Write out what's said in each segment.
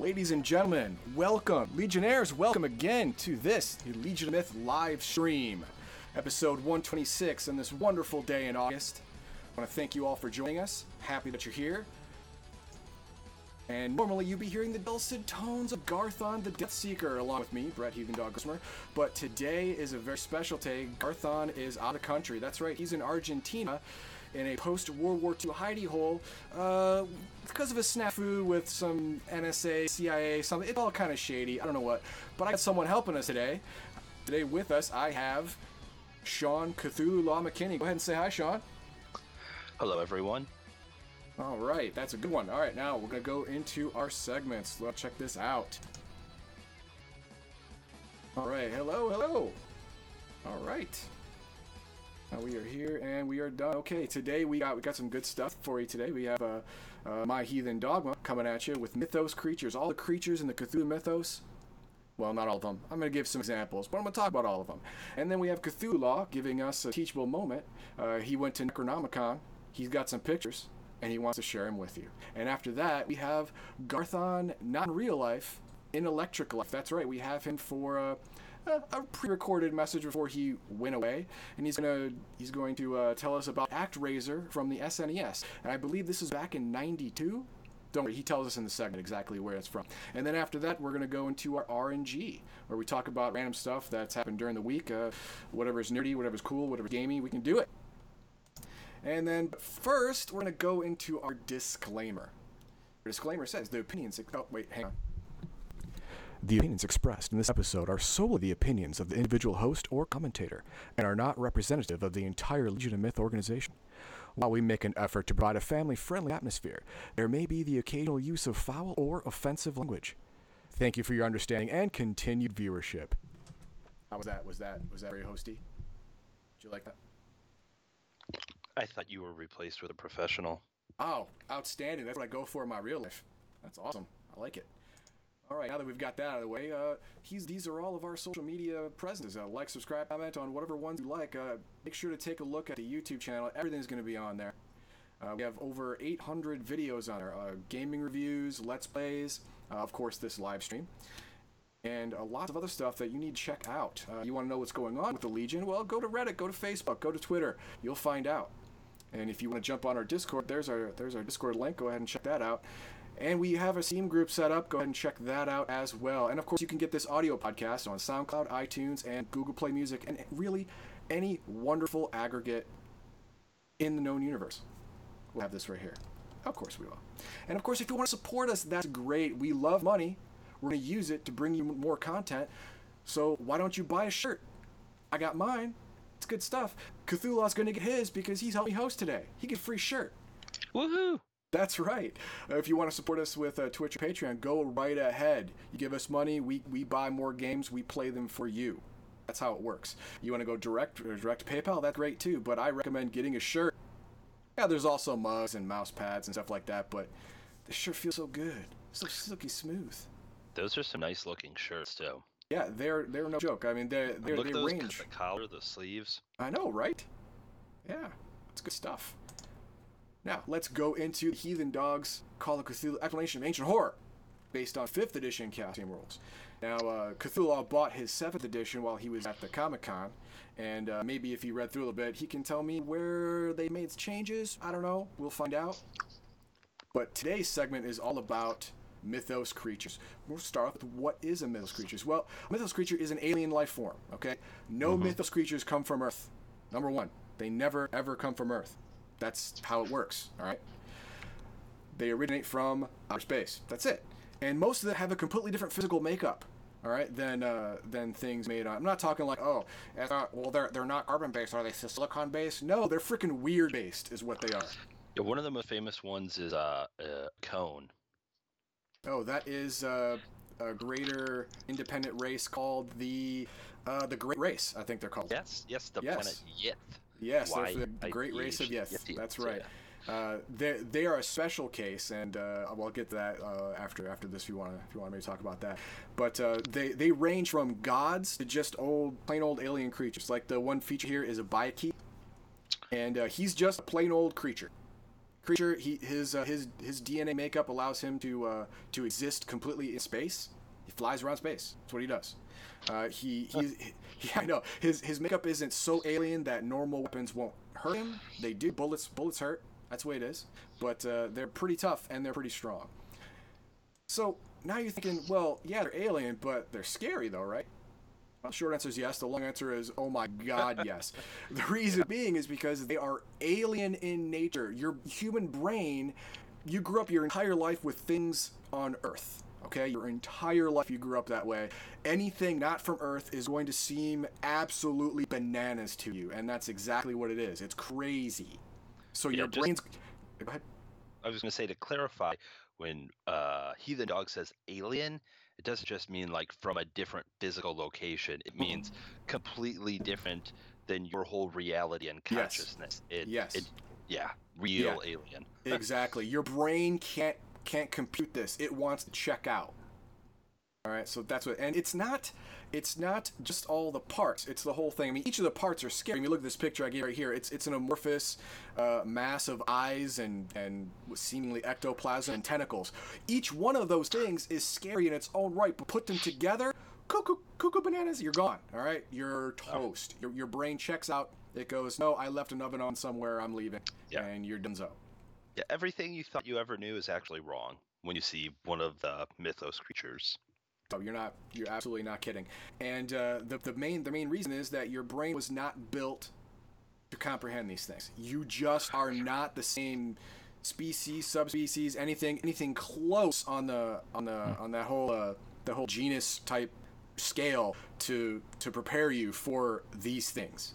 Ladies and gentlemen, welcome. Legionnaires, welcome again to this, the Legion of Myth live stream. Episode 126 on this wonderful day in August. I want to thank you all for joining us. Happy that you're here. And normally you'd be hearing the dulcet tones of Garthon the Death Seeker along with me, Brett Heathen Dog Gosmer. But today is a very special day. Garthon is out of country. That's right, he's in Argentina in a post World War II hidey hole uh, because of a snafu with some NSA, CIA, something. It's all kind of shady. I don't know what. But I got someone helping us today. Today with us, I have Sean Cthulhu Law McKinney. Go ahead and say hi, Sean. Hello, everyone. All right, that's a good one. All right, now we're going to go into our segments. Let's check this out. All right, hello, hello. All right. Now we are here and we are done. Okay, today we got we got some good stuff for you today. We have uh, uh, my heathen dogma coming at you with mythos creatures, all the creatures in the Cthulhu mythos. Well, not all of them. I'm going to give some examples, but I'm going to talk about all of them. And then we have Cthulhu Law giving us a teachable moment. Uh, he went to Necronomicon. He's got some pictures and he wants to share them with you. And after that, we have Garthon, not in real life, in Electric Life. That's right, we have him for uh, a, pre-recorded message before he went away, and he's gonna he's going to uh, tell us about ActRaiser from the SNES. And I believe this is back in '92. Don't worry, he tells us in the segment exactly where it's from. And then after that, we're going to go into our RNG, where we talk about random stuff that's happened during the week. Uh, whatever's nerdy, whatever's cool, whatever's gamey, we can do it. And then first, we're going to go into our disclaimer. Our disclaimer says the opinions. Oh, wait, hang on. The opinions expressed in this episode are solely the opinions of the individual host or commentator and are not representative of the entire Legion of Myth organization. While we make an effort to provide a family friendly atmosphere, there may be the occasional use of foul or offensive language. Thank you for your understanding and continued viewership. How was that? Was that was that very hosty? Did you like that? I thought you were replaced with a professional. Oh, outstanding. That's what I go for in my real life. That's awesome. I like it. All right, now that we've got that out of the way, uh, he's, these are all of our social media presences. Uh, like, subscribe, comment on whatever ones you like. Uh, make sure to take a look at the YouTube channel. Everything's going to be on there. Uh, we have over 800 videos on there uh, gaming reviews, let's plays, uh, of course, this live stream, and a lot of other stuff that you need to check out. You want to know what's going on with the Legion? Well, go to Reddit, go to Facebook, go to Twitter. You'll find out. And if you want to jump on our Discord, there's our there's our Discord link. Go ahead and check that out. And we have a Steam group set up. Go ahead and check that out as well. And of course, you can get this audio podcast on SoundCloud, iTunes, and Google Play Music, and really any wonderful aggregate in the known universe. We'll have this right here. Of course, we will. And of course, if you want to support us, that's great. We love money. We're going to use it to bring you more content. So why don't you buy a shirt? I got mine. It's good stuff. Cthulhu's going to get his because he's helped me host today. He get free shirt. Woohoo! That's right. Uh, if you want to support us with uh, Twitch or Patreon, go right ahead. You give us money, we, we buy more games, we play them for you. That's how it works. You want to go direct or direct PayPal? That's great too. But I recommend getting a shirt. Yeah, there's also mugs and mouse pads and stuff like that. But the shirt feels so good, It's so silky smooth. Those are some nice looking shirts too. Yeah, they're they're no joke. I mean, they're, they're Look they at those, range. the collar, the sleeves. I know, right? Yeah, it's good stuff. Now, let's go into the Heathen Dogs Call of Cthulhu Explanation of Ancient Horror, based on 5th edition Chaos rules. Now, uh, Cthulhu bought his 7th edition while he was at the Comic Con, and uh, maybe if he read through a little bit, he can tell me where they made changes. I don't know. We'll find out. But today's segment is all about mythos creatures. We'll start off with what is a mythos creature? Well, a mythos creature is an alien life form, okay? No mythos creatures come from Earth. Number one, they never ever come from Earth. That's how it works, all right? They originate from outer space. That's it. And most of them have a completely different physical makeup, all right, than uh, than things made on. I'm not talking like, oh, not, well, they're they're not carbon based. Are they silicon based? No, they're freaking weird based, is what they are. Yeah, one of the most famous ones is uh, uh cone. Oh, that is uh, a greater independent race called the uh, the Great Race. I think they're called. Yes, yes, the Yes. planet Yith. Yes, they're the, the Great Race of Yes. That's right. Uh, they they are a special case, and uh, well, I'll get to that uh, after after this if you want to if you want me to talk about that. But uh, they they range from gods to just old plain old alien creatures. Like the one feature here is a Byakhee, and uh, he's just a plain old creature. creature. He his uh, his his DNA makeup allows him to uh, to exist completely in space. He flies around space. That's what he does. Uh, he he's he, I know his his makeup isn't so alien that normal weapons won't hurt him. They do. Bullets bullets hurt. That's the way it is. But uh, they're pretty tough and they're pretty strong. So now you're thinking, well, yeah, they're alien, but they're scary though, right? Well, short answer is yes. The long answer is, oh my god, yes. the reason being is because they are alien in nature. Your human brain, you grew up your entire life with things on Earth. Okay, your entire life you grew up that way. Anything not from Earth is going to seem absolutely bananas to you, and that's exactly what it is. It's crazy. So Yeah, your just- brain's. Go ahead. I was going to say to clarify, when uh, Heathen Dog says alien, it doesn't just mean like from a different physical location. It means completely different than your whole reality and Yes. consciousness. It, Yes. It, yeah, real alien. exactly. Your brain can't can't compute this. It wants to check out. All right, so that's what, and it's not, it's not just all the parts. It's the whole thing. I mean, each of the parts are scary. I mean, look at this picture I gave right here. It's it's an amorphous uh, mass of eyes and and seemingly ectoplasm and tentacles. Each one of those things is scary in its own right, but put them together, cuckoo cuckoo bananas, you're gone. All right, you're toast. Your your brain checks out. It goes, no, I left an oven on somewhere. I'm leaving, Yeah. and you're donezo. Yeah, everything you thought you ever knew is actually wrong when you see one of the mythos creatures. Oh, you're not. You're absolutely not kidding. And uh, the the main the main reason is that your brain was not built to comprehend these things. You just are not the same species, subspecies, anything anything close on the on the on that whole uh, the whole genus type scale to to prepare you for these things.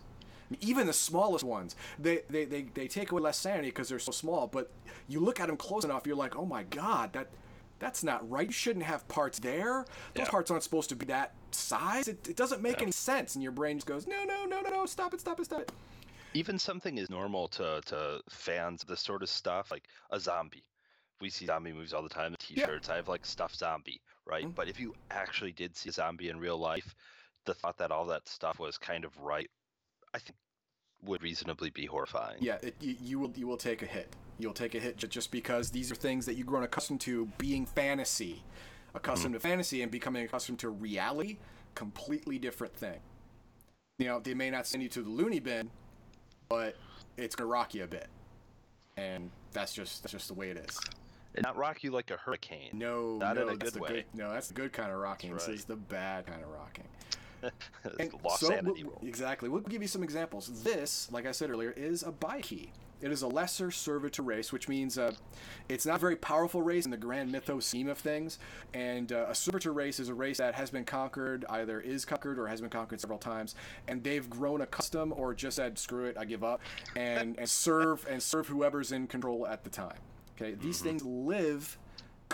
Even the smallest ones, they, they, they, they take away less sanity because they're so small. But you look at them close enough, you're like, oh my god, that that's not right. You shouldn't have parts there. Those Yeah. parts aren't supposed to be that size. It, it doesn't make any sense. And your brain just goes, no, no, no, no, no, stop it, stop it, stop it. Even something is normal to, to fans of this sort of stuff, like a zombie. We see zombie movies all the time, the t-shirts. I have like stuffed zombie, right? Mhm. But if you actually did see a zombie in real life, the thought that all that stuff was kind of right, I think would reasonably be horrifying. Yeah, it, you, you will you will take a hit. You'll take a hit ju- just because these are things that you've grown accustomed to being fantasy, accustomed mm-hmm. to fantasy and becoming accustomed to reality. Completely different thing. You know, they may not send you to the loony bin, but it's gonna rock you a bit, and that's just that's just the way it is. And not rock you like a hurricane. No, Not no, in a that's good way. good. No, that's the good kind of rocking. That's This is the bad kind of rocking. Lost so, sanity. we'll- exactly. We'll give you some examples. This, like I said earlier, is a Byakhee. It is a lesser servitor race, which means uh, it's not a very powerful race in the grand mythos scheme of things. And uh, a servitor race is a race that has been conquered, either is conquered or has been conquered several times, and they've grown accustomed or just said, "Screw it, I give up," and, and serve and serve whoever's in control at the time. Okay, these things live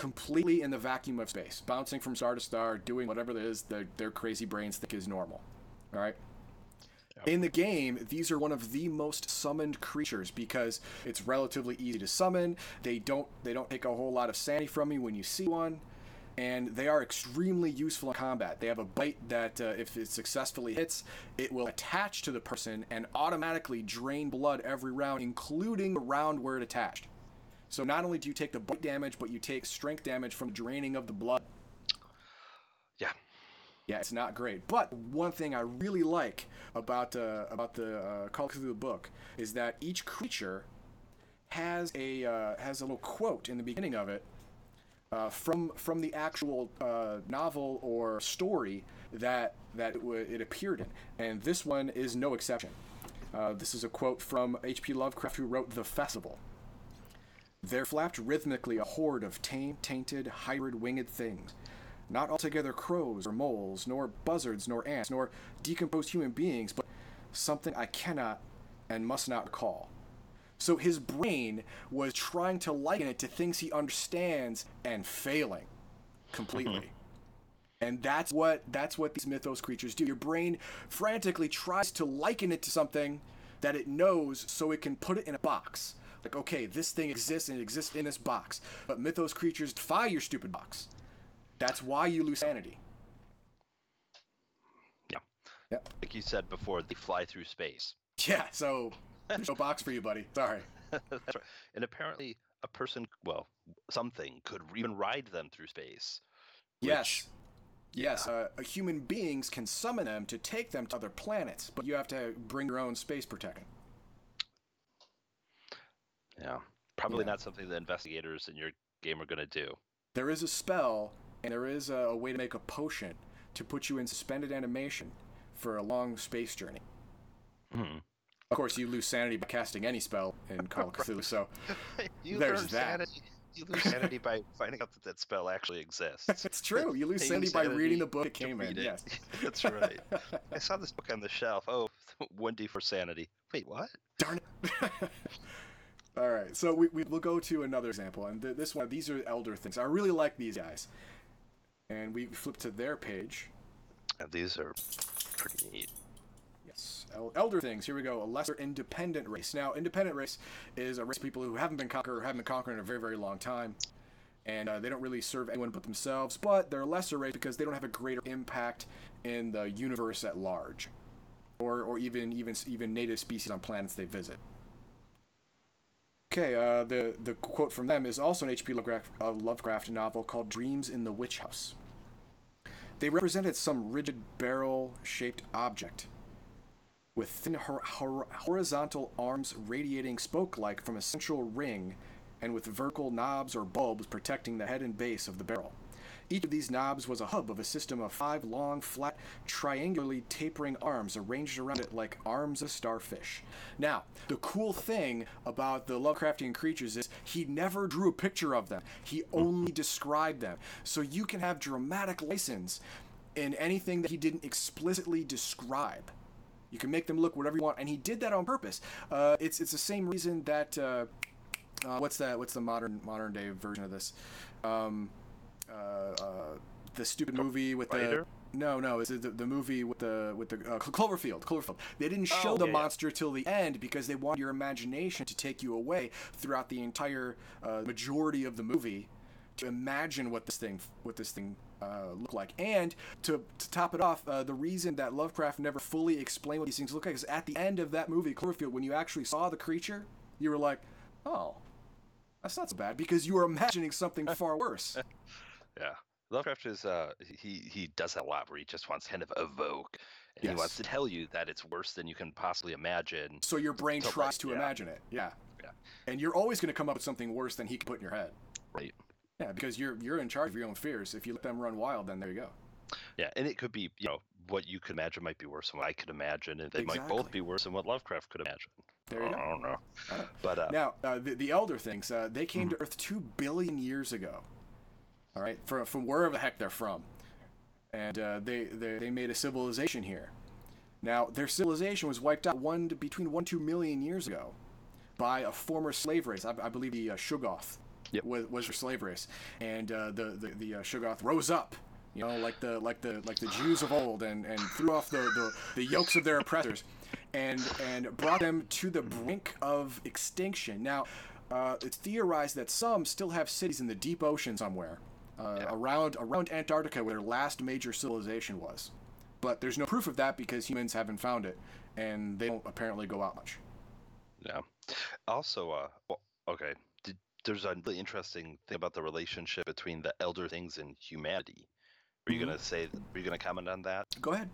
completely in the vacuum of space, bouncing from star to star, doing whatever it is their, their crazy brains think is normal. All right. In the game, these are one of the most summoned creatures because it's relatively easy to summon. They don't they don't take a whole lot of sanity from you when you see one, and they are extremely useful in combat. They have a bite that, uh, if it successfully hits, it will attach to the person and automatically drain blood every round, including the round where it attached. So not only do you take the bite damage, but you take strength damage from draining of the blood. yeah. Yeah, it's not great. But one thing I really like about uh, about the uh, Call of Cthulhu book is that each creature has a uh, has a little quote in the beginning of it uh, from from the actual uh, novel or story that that it, w- it appeared in, and this one is no exception. Uh, this is a quote from H.P. Lovecraft, who wrote The Festival. There flapped rhythmically a horde of tame, tainted, hybrid winged things. Not altogether crows or moles, nor buzzards, nor ants, nor decomposed human beings, but something I cannot and must not recall. So his brain was trying to liken it to things he understands and failing completely. Mm-hmm. and that's what that's what these mythos creatures do. Your brain frantically tries to liken it to something that it knows so it can put it in a box. Like, okay, this thing exists and it exists in this box. But mythos creatures defy your stupid box. That's why you lose sanity. Yeah. Yep. Like you said before, they fly through space. Yeah, so there's no box for you, buddy. Sorry. That's right. And apparently, a person, well, something could even ride them through space. which- Yes. Yes, uh, human beings can summon them to take them to other planets, but you have to bring your own space protection. Yeah. Probably Yeah. not something the investigators in your game are going to do. There is a spell, and there is a, a way to make a potion to put you in suspended animation for a long space journey. Hmm. Of course, you lose sanity by casting any spell in Call of Cthulhu, so you There's learn that. sanity. You lose sanity by finding out that that spell actually exists. it's true. You lose You sanity by reading the book to it came in. it. Yes. That's right. I saw this book on the shelf. Oh, 1d for sanity. Wait, what? Darn it. All right, so we, we, we'll go to another example, and th- this one, these are elder things. I really like these guys. And we flip to their page. And these are pretty neat. Yes, El- elder things. Here we go. A lesser independent race. Now, independent race is a race of people who haven't been conquered or haven't been conquered in a very, very long time, and uh, they don't really serve anyone but themselves. But they're a lesser race because they don't have a greater impact in the universe at large, or or even even even native species on planets they visit. Okay, uh, the the quote from them is also an H.P. Lovecraft, uh, Lovecraft novel called Dreams in the Witch House. They represented some rigid barrel-shaped object with thin hor- hor- horizontal arms radiating spoke-like from a central ring and with vertical knobs or bulbs protecting the head and base of the barrel. Each of these knobs was a hub of a system of five long, flat, triangularly tapering arms arranged around it like arms of starfish. Now, the cool thing about the Lovecraftian creatures is he never drew a picture of them. He only described them. So you can have dramatic license in anything that he didn't explicitly describe. You can make them look whatever you want, and he did that on purpose. Uh, it's it's the same reason that uh, uh, what's that? What's the modern modern day version of this? Um, uh, uh, the stupid movie with Spider? the no no it's the, the movie with the with the uh, Cloverfield Cloverfield. They didn't show Oh, the yeah, yeah. monster till the end because they want your imagination to take you away throughout the entire uh, majority of the movie to imagine what this thing what this thing uh, looked like. And to, to top it off, uh, the reason that Lovecraft never fully explained what these things look like is at the end of that movie, Cloverfield, when you actually saw the creature, you were like, oh, that's not so bad because you were imagining something far worse. Yeah. Lovecraft is uh he he does that a lot where he just wants to kind of evoke and Yes. he wants to tell you that it's worse than you can possibly imagine. So your brain So, tries like, to yeah. imagine it. Yeah. Yeah. And you're always going to come up with something worse than he can put in your head. Right. Yeah, because you're you're in charge of your own fears. If you let them run wild, then there you go. Yeah, and it could be, you know, what you could imagine might be worse than what I could imagine, and they might both be worse than what Lovecraft could imagine. There you go. I don't know. But uh, Now, uh, the, the Elder things, uh, they came to Earth two billion years ago. All right, from, from wherever the heck they're from, and uh, they, they they made a civilization here. Now, their civilization was wiped out one between one two million years ago by a former slave race. I, I believe the uh, Yep. was, was their slave race, and uh, the the, the uh, rose up. You know, like the like the like the Jews of old, and, and threw off the, the, the yokes of their oppressors, and and brought them to the brink of extinction. Now, uh, it's theorized that some still have cities in the deep ocean somewhere, uh, Yeah. around around Antarctica, where their last major civilization was. But there's no proof of that because humans haven't found it, and they don't apparently go out much. yeah. Also, uh, well, okay. Did, there's a really interesting thing about the relationship between the elder things and humanity. Were you Mhm. gonna say? Were you gonna comment on that? Go ahead.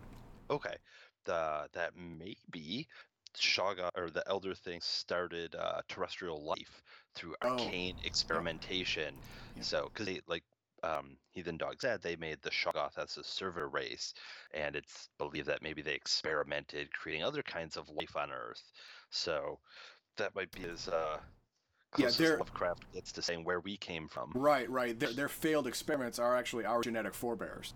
Okay. The that maybe Shoggoth or the Elder Things started uh, terrestrial life through Oh, arcane experimentation. Yeah. So, because they like um, Heathen Dog said, they made the Shoggoth as a server race, and it's believed that maybe they experimented creating other kinds of life on Earth. So that might be as uh, close they're- as Lovecraft gets to saying where we came from. Right, right. Their, their failed experiments are actually our genetic forebears.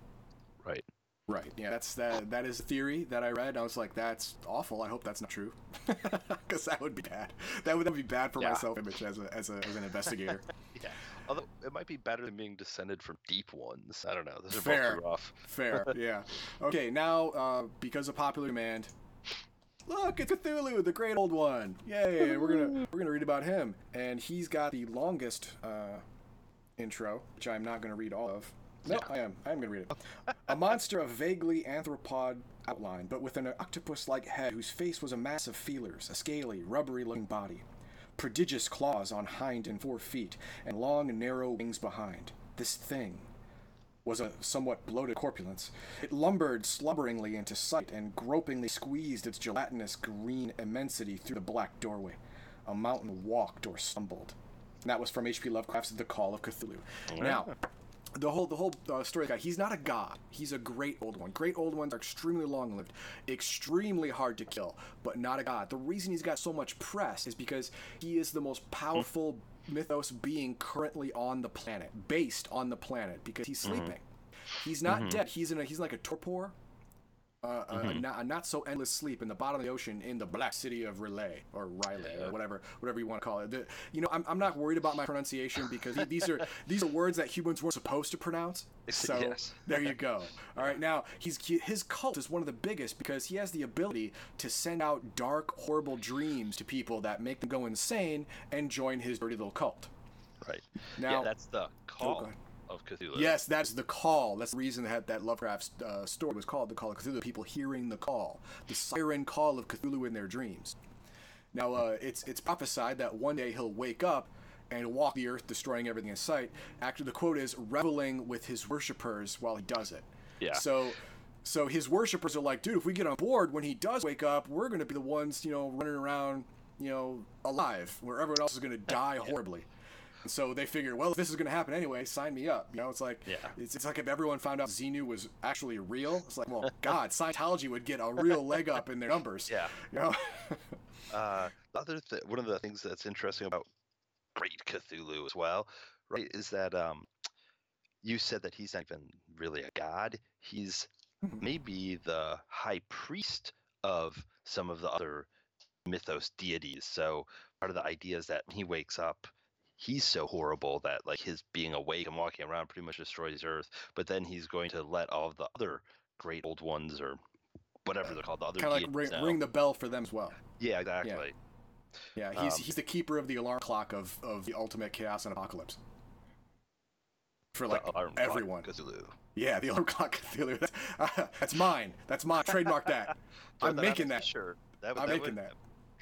Right. Right. Yeah, that's that. That is a theory that I read. I was like, that's awful. I hope that's not true, because that would be bad. That would, that would be bad for Yeah. my self-image as a, as a as an investigator. Yeah. Although it might be better than being descended from deep ones. I don't know. Those are Fair. both rough. Fair. Yeah. Okay. Now, uh, because of popular demand, look, it's Cthulhu, the great old one. Yay! We're gonna we're gonna read about him, and he's got the longest uh, intro, which I'm not gonna read all of. No, I am. I am gonna read it. A monster of vaguely anthropod outline, but with an octopus-like head whose face was a mass of feelers, a scaly, rubbery-looking body. Prodigious claws on hind and fore feet, and long, narrow wings behind. This thing was a somewhat bloated corpulence. It lumbered slumberingly into sight and gropingly squeezed its gelatinous green immensity through the black doorway. A mountain walked or stumbled. And that was from H.P. Lovecraft's The Call of Cthulhu. Now, the whole the whole uh, story of the guy he's not a god. He's a great old one. Great old ones are extremely long lived extremely hard to kill but not a god. The reason he's got so much press is because he is the most powerful mythos being currently on the planet based on the planet because he's sleeping. He's not dead. He's in a he's like a torpor uh, a, a, not, a not so endless sleep in the bottom of the ocean in the black city of Relay or Riley or whatever whatever you want to call it. The, you know, I'm, I'm not worried about my pronunciation because these are these are words that humans weren't supposed to pronounce. So Yes. there you go. All right, now he's he- his cult is one of the biggest because he has the ability to send out dark, horrible dreams to people that make them go insane and join his dirty little cult. Right. Now- yeah, that's the cult. ahead. Of Cthulhu. Yes, that's the call. That's the reason that that Lovecraft uh, story was called the Call of Cthulhu. People hearing the call, the siren call of Cthulhu in their dreams. Now, uh, it's it's prophesied that one day he'll wake up and walk the earth, destroying everything in sight. Actually, the quote is reveling with his worshippers while he does it. Yeah. So. So his worshippers are like, dude, if we get on board when he does wake up, we're gonna be the ones, you know, running around, you know, alive, where everyone else is gonna die horribly. So they figure, well, if this is going to happen anyway, sign me up. You know, it's like, Yeah. it's, it's like if everyone found out Xenu was actually real. It's like, well, God, Scientology would get a real leg up in their numbers. Yeah. You know? Uh, the other th- one of the things that's interesting about Great Cthulhu as well, right, is that um, you said that he's not even really a god. He's Mhm. maybe the high priest of some of the other mythos deities. So part of the idea is that he wakes up, he's so horrible that like his being awake and walking around pretty much destroys Earth. But then he's going to let all of the other great old ones or whatever they're called, the other kind of like ring, ring the bell for them as well. Yeah, exactly. Yeah, he's, Um, he's the keeper of the alarm clock of, of the ultimate chaos and apocalypse. For like everyone. Cthulhu. Yeah, the alarm clock Cthulhu. That's, uh, that's mine. That's mine. Trademark that. I'm that making that. That I'm that making would that.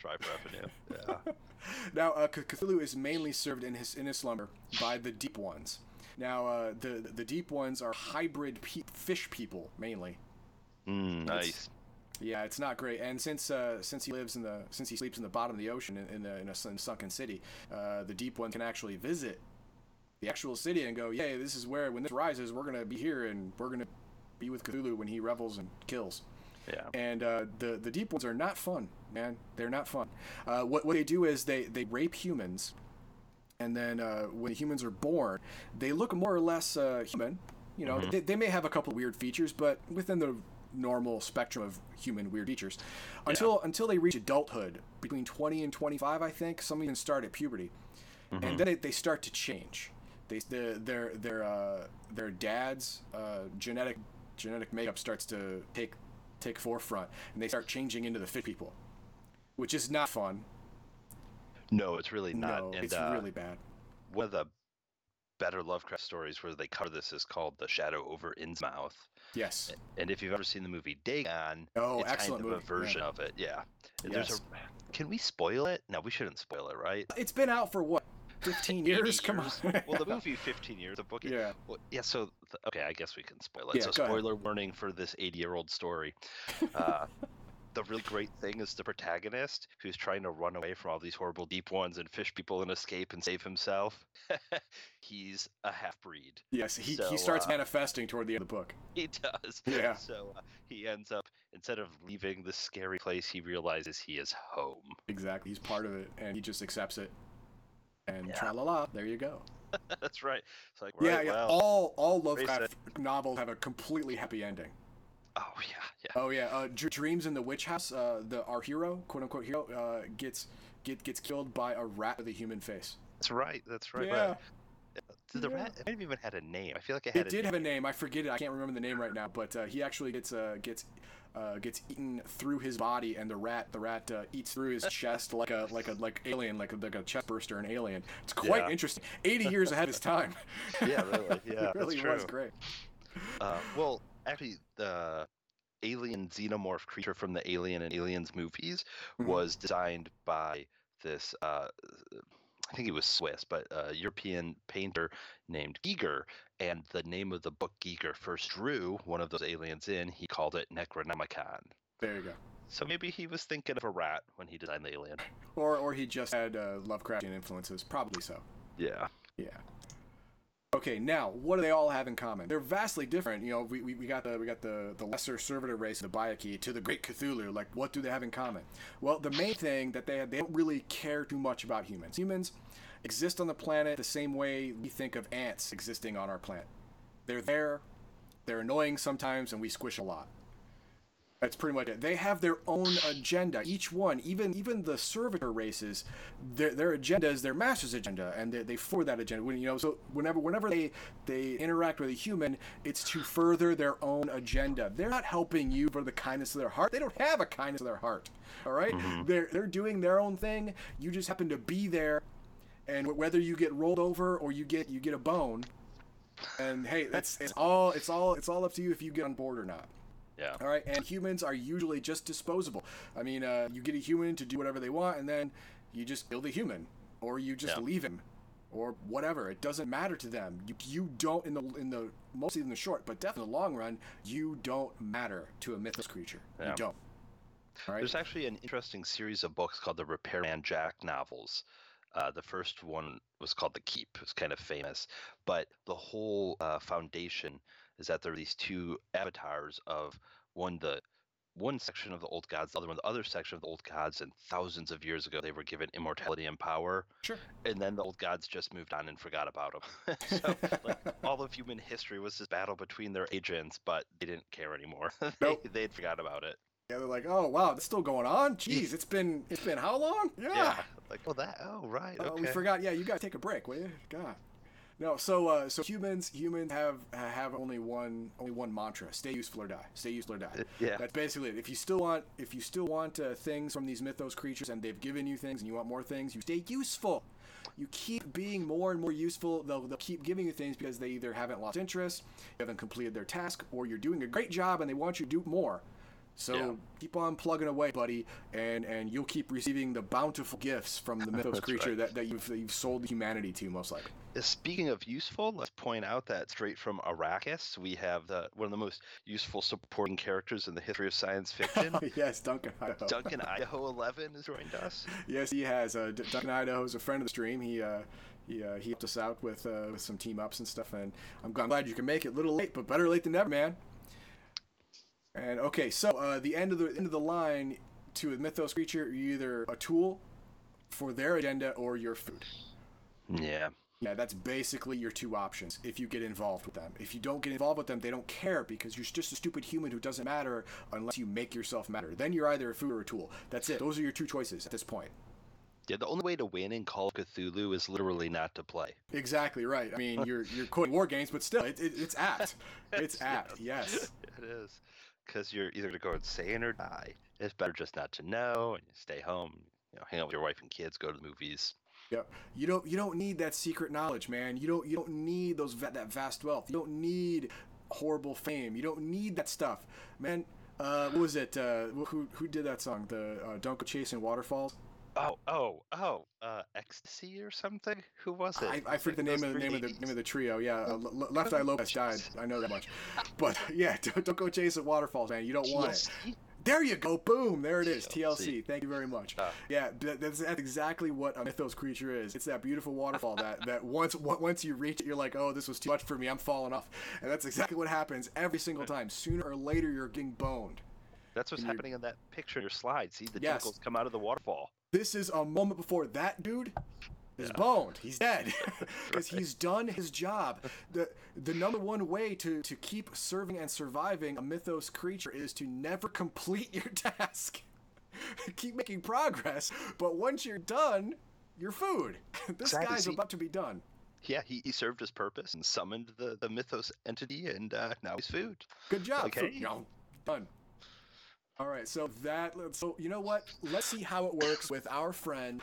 Try for revenue. Yeah. Now, uh, Cthulhu is mainly served in his in his slumber by the Deep Ones. Now, uh, the the Deep Ones are hybrid pe- fish people mainly. Mm, nice. Yeah, it's not great. And since uh, since he lives in the since he sleeps in the bottom of the ocean in, in, the, in a sun- sunken city, uh, the Deep One can actually visit the actual city and go, "Yeah, this is where when this rises, we're gonna be here and we're gonna be with Cthulhu when he revels and kills." Yeah. and uh, the the deep ones are not fun, man. They're not fun. Uh, what what they do is they they rape humans, and then uh, when humans are born, they look more or less uh, human. You know, they, they may have a couple weird features, but within the normal spectrum of human weird features, until until they reach adulthood, between 20 and 25, I think. Some even start at puberty, and then it, they start to change. They the, their their uh, their dad's uh, genetic genetic makeup starts to take take forefront, and they start changing into the fit people, which is not fun. No, it's really not. no, and it's uh, really bad. one of the better Lovecraft stories where they cover this is called "The Shadow over Innsmouth." Yes. And if you've ever seen the movie Dagon, Oh, it's excellent kind of movie, a version of it. Yeah. Yes. a. Can we spoil it? No, we shouldn't spoil it, right? It's been out for what, 15 years? 80 Come years. on. well, the movie 15 years. The book. Yeah. Well, yeah. So th- okay, I guess we can spoil it. Yeah, so go ahead. spoiler warning for this 80-year-old story. Uh, the really great thing is the protagonist who's trying to run away from all these horrible deep ones and fish people and escape and save himself. He's a half breed. Yes, he, So, he starts uh, manifesting toward the end of the book. He does. Yeah. So uh, he ends up instead of leaving this scary place, he realizes he is home. Exactly. He's part of it, and he just accepts it. And Yeah. tra la la, there you go. That's right. It's like yeah, right, yeah. all all Lovecraft novels have a completely happy ending. oh yeah, yeah. Oh yeah, uh, Dr- Dreams in the Witch House. Uh, the our hero, quote unquote hero, uh, gets get gets killed by a rat with a human face. That's right. That's right. yeah, Did the Yeah. rat? It might have even had a name. I feel like it had it did have a name. I forget it. I can't remember the name right now. But uh, he actually gets uh, gets uh, gets eaten through his body, and the rat the rat uh, eats through his chest like a like a like alien, like a, like a chest burster, an alien. It's quite Yeah. interesting. Eighty years ahead of his time. Yeah, really. Yeah, it really that's was great. Uh, well, actually, the alien xenomorph creature from the Alien and Aliens movies Mhm. was designed by this. Uh, I think he was Swiss, but a European painter named Giger, and the name of the book Giger first drew one of those aliens in. He called it Necronomicon. There you go. So maybe he was thinking of a rat when he designed the alien. Or or he just had uh, Lovecraftian influences. Probably so. Yeah. Yeah. Okay, now what do they all have in common? They're vastly different. You know, we, we, we got the we got the, the lesser servitor race, the Byakhee, to the great Cthulhu. Like, what do they have in common? Well, the main thing that they have, they don't really care too much about humans. Humans exist on the planet the same way we think of ants existing on our planet. They're there, they're annoying sometimes, and we squish a lot. That's pretty much it. They have their own agenda. Each one, even even the servitor races, their, their agenda is their master's agenda, and they, they forward that agenda. When, you know, so whenever whenever they they interact with a human, it's to further their own agenda. They're not helping you for the kindness of their heart. They don't have a kindness of their heart. All right? Mm-hmm. they're they're doing their own thing. You just happen to be there, and whether you get rolled over or you get you get a bone, and hey, that's it's all it's all it's all up to you if you get on board or not. Yeah. All right, and humans are usually just disposable. I mean, uh, you get a human to do whatever they want, and then you just kill the human, or you just Yeah. leave him, or whatever. It doesn't matter to them. You, you don't in the in the mostly in the short, but definitely in the long run, you don't matter to a mythos creature. Yeah. You don't. All right. There's actually an interesting series of books called the Repairman Jack novels. Uh, the first one was called The Keep. It was kind of famous. But the whole uh, foundation is that there are these two avatars of one the one section of the old gods, the other one the other section of the old gods, and thousands of years ago they were given immortality and power, Sure. and then the old gods just moved on and forgot about them. so like, all of human history was this battle between their agents, but they didn't care anymore. they, Nope. they'd forgot about it. Yeah, they're like, oh wow, it's still going on. Jeez, it's been it's been how long? Yeah. Like, oh, that. Oh, right. Oh, okay. we forgot. Yeah, you gotta take a break, will you? God. No, so uh, so humans humans have have only one only one mantra: stay useful or die. Stay useful or die. yeah. That's basically it. If you still want if you still want uh, things from these mythos creatures and they've given you things and you want more things, you stay useful. You keep being more and more useful. They'll, they'll keep giving you things because they either haven't lost interest, you haven't completed their task, or you're doing a great job and they want you to do more. So Yeah. keep on plugging away, buddy, and and you'll keep receiving the bountiful gifts from the mythos creature right. that, that you've that you've sold humanity to, most likely. Uh, Speaking of useful, let's point out that straight from Arrakis, we have the, one of the most useful supporting characters in the history of science fiction. yes, Duncan Idaho. Duncan Idaho 11 has joined us. Yes, he has. Uh, D- Duncan Idaho is a friend of the stream. He uh, he uh, he helped us out with uh, with some team ups and stuff, and I'm, I'm glad you can make it. A little late, but better late than never, man. And okay, so uh, the end of the end of the line to a mythos creature, you're either a tool for their agenda or your food. Yeah. Yeah, that's basically your two options if you get involved with them. If you don't get involved with them, they don't care because you're just a stupid human who doesn't matter unless you make yourself matter. Then you're either a food or a tool. That's it. Those are your two choices at this point. Yeah, the only way to win in Call of Cthulhu is literally not to play. Exactly right. I mean, you're you're quoting war games, but still, it, it, it's apt. It's Yes, apt. Yes. It is. Because you're either going to go insane or die. It's better just not to know and you stay home, you know, hang out with your wife and kids, go to the movies. Yep. You don't you don't need that secret knowledge, man. You don't you don't need those that vast wealth. You don't need horrible fame. You don't need that stuff, man. Uh, what was it? Uh, who who did that song? The uh, Don't Go Chasing Waterfalls. Oh, oh, oh, uh, ecstasy or something? Who was it? I, I forget the name of the name of the name of the trio. Yeah, uh, Le- Le- Left Eye Lopez died. I know that much. But yeah, don't, don't go chasing waterfalls, man. You don't want it. There you go. Boom. There it is. TLC. TLC. Thank you very much. Ah. Yeah, that's, that's exactly what a mythos creature is. It's that beautiful waterfall that, that once once you reach it, you're like, oh, this was too much for me. I'm falling off. And that's exactly what happens every single time. Sooner or later, you're getting boned. That's what's happening in that picture in your slide. See, the Yes. tentacles come out of the waterfall. This is a moment before that dude is Yeah. boned. He's dead because he's done his job. the The number one way to to keep serving and surviving a mythos creature is to never complete your task. keep making progress, but once you're done, you're food. this Exactly, guy's about to be done. Yeah, he, he served his purpose and summoned the, the mythos entity, and uh, now he's food. Good job. Okay. Food. No, done. All right, so that so you know what? Let's see how it works with our friend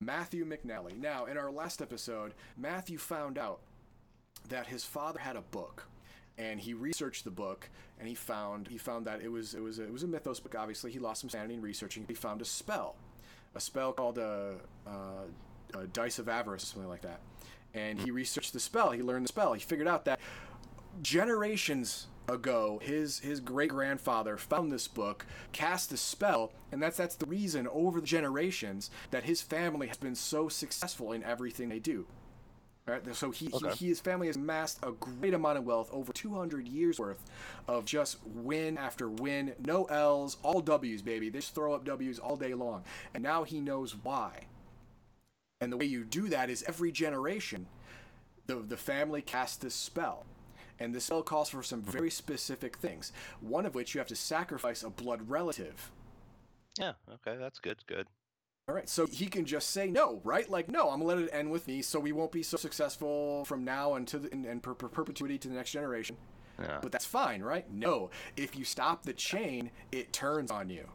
Matthew McNally. Now, in our last episode, Matthew found out that his father had a book, and he researched the book, and he found he found that it was it was a, it was a mythos book. Obviously, he lost some sanity in researching. He found a spell, a spell called a, uh, uh, Dice of Avarice or something like that. And he researched the spell. He learned the spell. He figured out that generations ago, his his great grandfather found this book, cast a spell, and that's that's the reason over the generations that his family has been so successful in everything they do. Right? So he, Okay. he, his family has amassed a great amount of wealth over 200 years worth of just win after win, no L's, all W's, baby. They just throw up W's all day long, and now he knows why. And the way you do that is every generation, the the family casts this spell. And the spell calls for some very specific things. One of which you have to sacrifice a blood relative. Yeah. Okay. That's good. Good. All right, so he can just say no, right? Like, no, I'm gonna let it end with me, so we won't be so successful from now until the, and, and per, per perpetuity to the next generation. Yeah. But that's fine, right? No, if you stop the chain, it turns on you.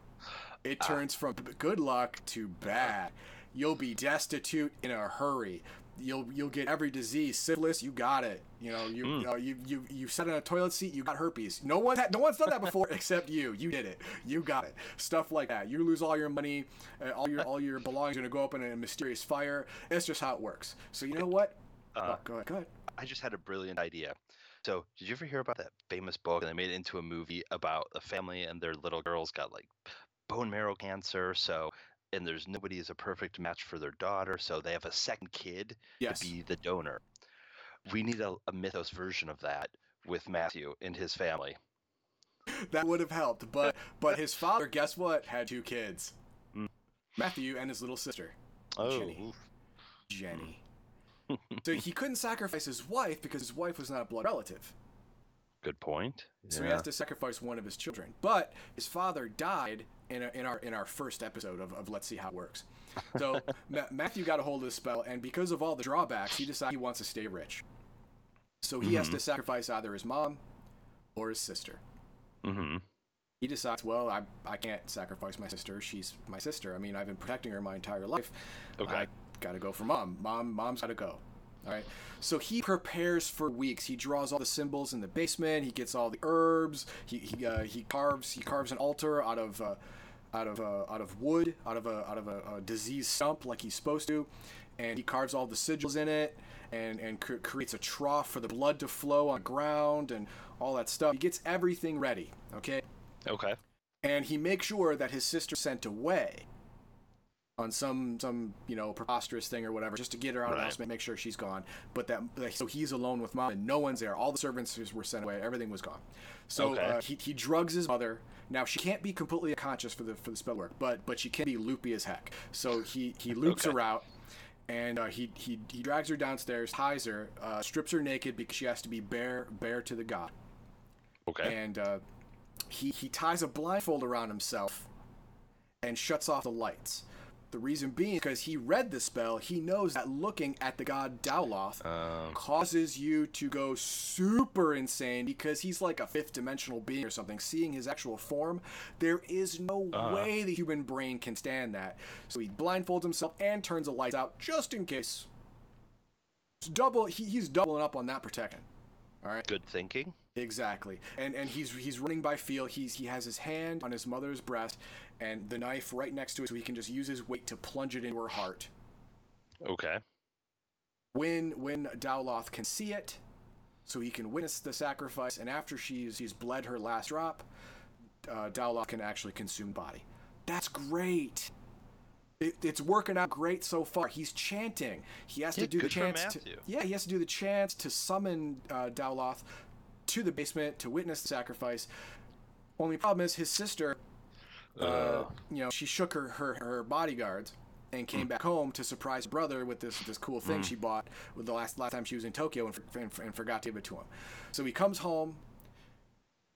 It ah. turns from good luck to bad. You'll be destitute in a hurry. You'll you'll get every disease, syphilis. You got it. You know you you, know, you you you sat in a toilet seat. You got herpes. No one had, no one's done that before except you. You did it. You got it. Stuff like that. You lose all your money. Uh, all your all your belongings are gonna go up in a mysterious fire. It's just how it works. So you know what? Uh, oh, go ahead. Go ahead. I just had a brilliant idea. So, did you ever hear about that famous book? And they made it into a movie about a family and their little girl's got like bone marrow cancer. So, and there's nobody is a perfect match for their daughter. So they have a second kid Yes. to be the donor. We need a, a mythos version of that with Matthew and his family. that would have helped. But but his father, guess what? Had two kids. Mm. Matthew and his little sister, Oh, Jenny. Jenny. so he couldn't sacrifice his wife because his wife was not a blood relative. Good point. So he has to sacrifice one of his children. But his father died in, a, in our in our first episode of, of Let's See How It Works. So Ma- Matthew got a hold of the spell, and because of all the drawbacks, he decides he wants to stay rich. So he has Mhm. to sacrifice either his mom or his sister. Mm-hmm. He decides, well, I, I can't sacrifice my sister. She's my sister. I mean, I've been protecting her my entire life. Okay. I gotta go for mom. Mom, mom's gotta go. All right. So he prepares for weeks. He draws all the symbols in the basement. He gets all the herbs. He he uh, he carves he carves an altar out of uh, out of uh, out of wood, out of a out of a, a diseased stump, like he's supposed to, and he carves all the sigils in it, and and cr- creates a trough for the blood to flow on the ground and all that stuff. He gets everything ready. Okay Okay. and he makes sure that his sister's sent away on some some you know preposterous thing or whatever just to get her out of the house and make sure she's gone but that like, so he's alone with mom and no one's there all the servants were sent away everything was gone so Okay. uh, he, he drugs his mother now she can't be completely unconscious for the for the spell work but but she can be loopy as heck so he he loops Okay. her out and uh, he, he he drags her downstairs ties her uh, strips her naked because she has to be bare bare to the god Okay. and uh, he he ties a blindfold around himself and shuts off the lights. The reason being because he read the spell, he knows that looking at the god Daoloth Um, causes you to go super insane because he's like a fifth dimensional being or something. Seeing his actual form, there is no Uh-huh. way the human brain can stand that. So he blindfolds himself and turns the lights out just in case. It's double. He, he's doubling up on that protection. All right. good thinking. Exactly, and and he's he's running by feel. He's he has his hand on his mother's breast, and the knife right next to it, so he can just use his weight to plunge it into her heart. Okay. When when Daoloth can see it, so he can witness the sacrifice, and after she's he's bled her last drop, uh, Daoloth can actually consume body. That's great. It, it's working out great so far. He's chanting. He has Yeah, to do the chants. To, yeah, he has to do the chants to summon uh, Daoloth to the basement to witness the sacrifice. Only problem is his sister. Uh, Uh, you know, she shook her, her, her bodyguards and came back home to surprise her brother with this this cool thing she bought with the last last time she was in Tokyo and, and, and forgot to give it to him. So he comes home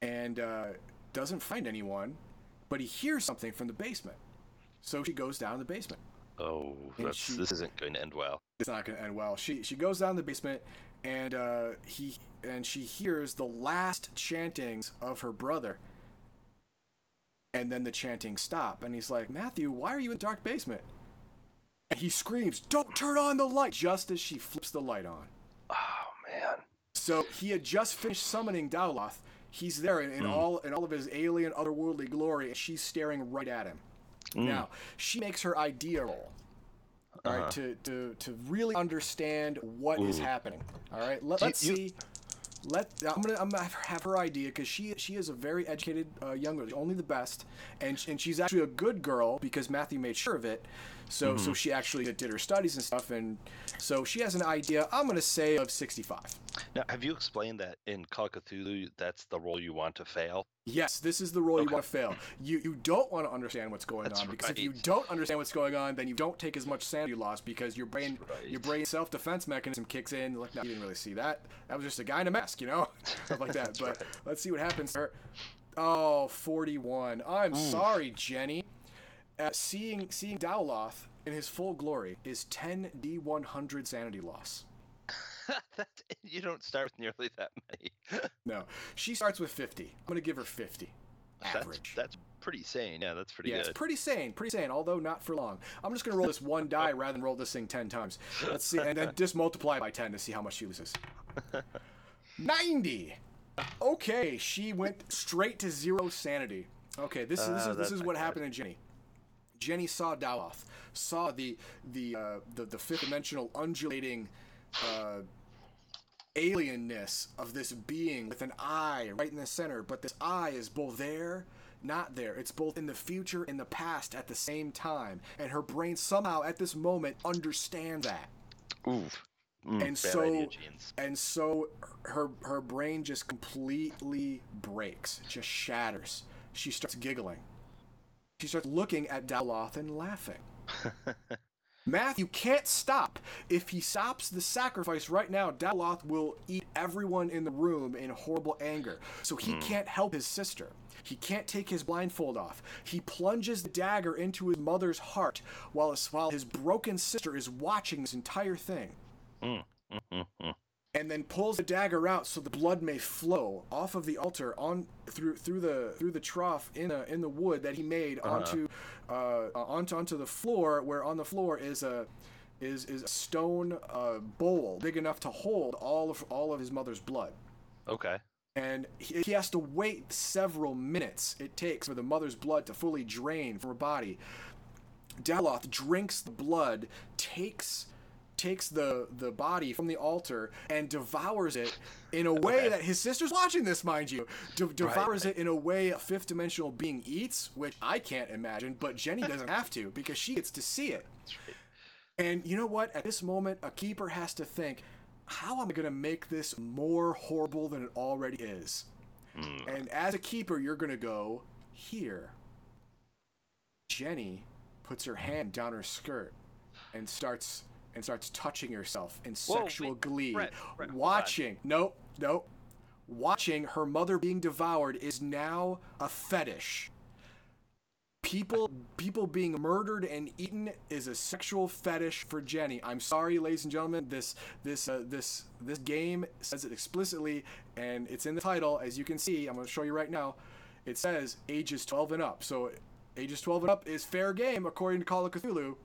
and uh, doesn't find anyone, but he hears something from the basement. So she goes down the basement. oh, that's, she- this isn't going to end well. It's not going to end well. She she goes down the basement and uh, he and she hears the last chantings of her brother. And then the chanting stop, and he's like, Matthew, why are you in the dark basement? And he screams, Don't turn on the light! Just as she flips the light on. Oh man. So he had just finished summoning Daoloth. He's there in, in Hmm. all in all of his alien, otherworldly glory, and she's staring right at him. Mm. Now, she makes her idea roll. All right, uh-huh. to, to, to really understand what is mm. happening. All right, Let, us you- see. Let I'm gonna I'm gonna have her idea because she she is a very educated uh, young girl, only the best, and and she's actually a good girl because Matthew made sure of it. So Mm-hmm. so she actually did her studies and stuff, and so she has an idea. I'm gonna say of 65. Now, have you explained that in Call of Cthulhu, that's the role you want to fail? Yes, this is the role you want to fail. You you don't want to understand what's going That's on because if you don't understand what's going on, then you don't take as much sanity loss because your brain right. your brain self defense mechanism kicks in. Like, no, you didn't really see that. That was just a guy in a mask, you know, stuff like that. But right. let's see what happens. Oh, 41. I'm sorry, Jenny. Uh, seeing seeing Daoloth in his full glory is 10 d100 sanity loss. that, you don't start with nearly that many. No, she starts with 50. I'm gonna give her 50. that's, Average. that's pretty sane. Yeah, that's pretty Yeah, it's pretty sane, pretty sane, although not for long. I'm just gonna roll this one die rather than roll this thing ten times. Let's see, and then just multiply by ten to see how much she loses. Ninety. Okay, she went straight to zero sanity. Okay, this is this Uh, is this is what good. happened to Jenny. Jenny saw Daoloth, saw the the uh, the, the fifth dimensional undulating uh, alienness of this being with an eye right in the center, but this eye is both there, not there. It's both in the future and the past at the same time, and her brain somehow at this moment understands that. Oof. Mm, And so- idea, And so her her brain just completely breaks, just shatters. She starts giggling. She starts looking at Daoloth and laughing. Matthew can't stop. If he stops the sacrifice right now, Daoloth will eat everyone in the room in horrible anger. So he can't help his sister. He can't take his blindfold off. He plunges the dagger into his mother's heart while his, while his broken sister is watching this entire thing Mm, mm, mm, mm. And then pulls the dagger out so the blood may flow off of the altar on through through the through the trough in the in the wood that he made onto uh, onto onto the floor where on the floor is a is is a stone uh, bowl big enough to hold all of all of his mother's blood Okay. and he, he has to wait several minutes it takes for the mother's blood to fully drain from her body. Daoloth drinks the blood, takes takes the the body from the altar and devours it in a way Okay. that his sister's watching this, mind you. De- devours right. it in a way a fifth dimensional being eats, which I can't imagine, but Jenny doesn't have to because she gets to see it. Right. And you know what? At this moment, a keeper has to think, how am I going to make this more horrible than it already is? Mm. And as a keeper, you're going to go here. Jenny puts her hand down her skirt and starts and starts touching herself in Whoa, sexual wait, glee, Brett, Brett, watching. Nope, nope. Watching her mother being devoured is now a fetish. People people being murdered and eaten is a sexual fetish for Jenny. I'm sorry, ladies and gentlemen. This this uh, this this game says it explicitly, and it's in the title. As you can see, I'm going to show you right now. It says ages 12 and up. So ages 12 and up is fair game according to Call of Cthulhu.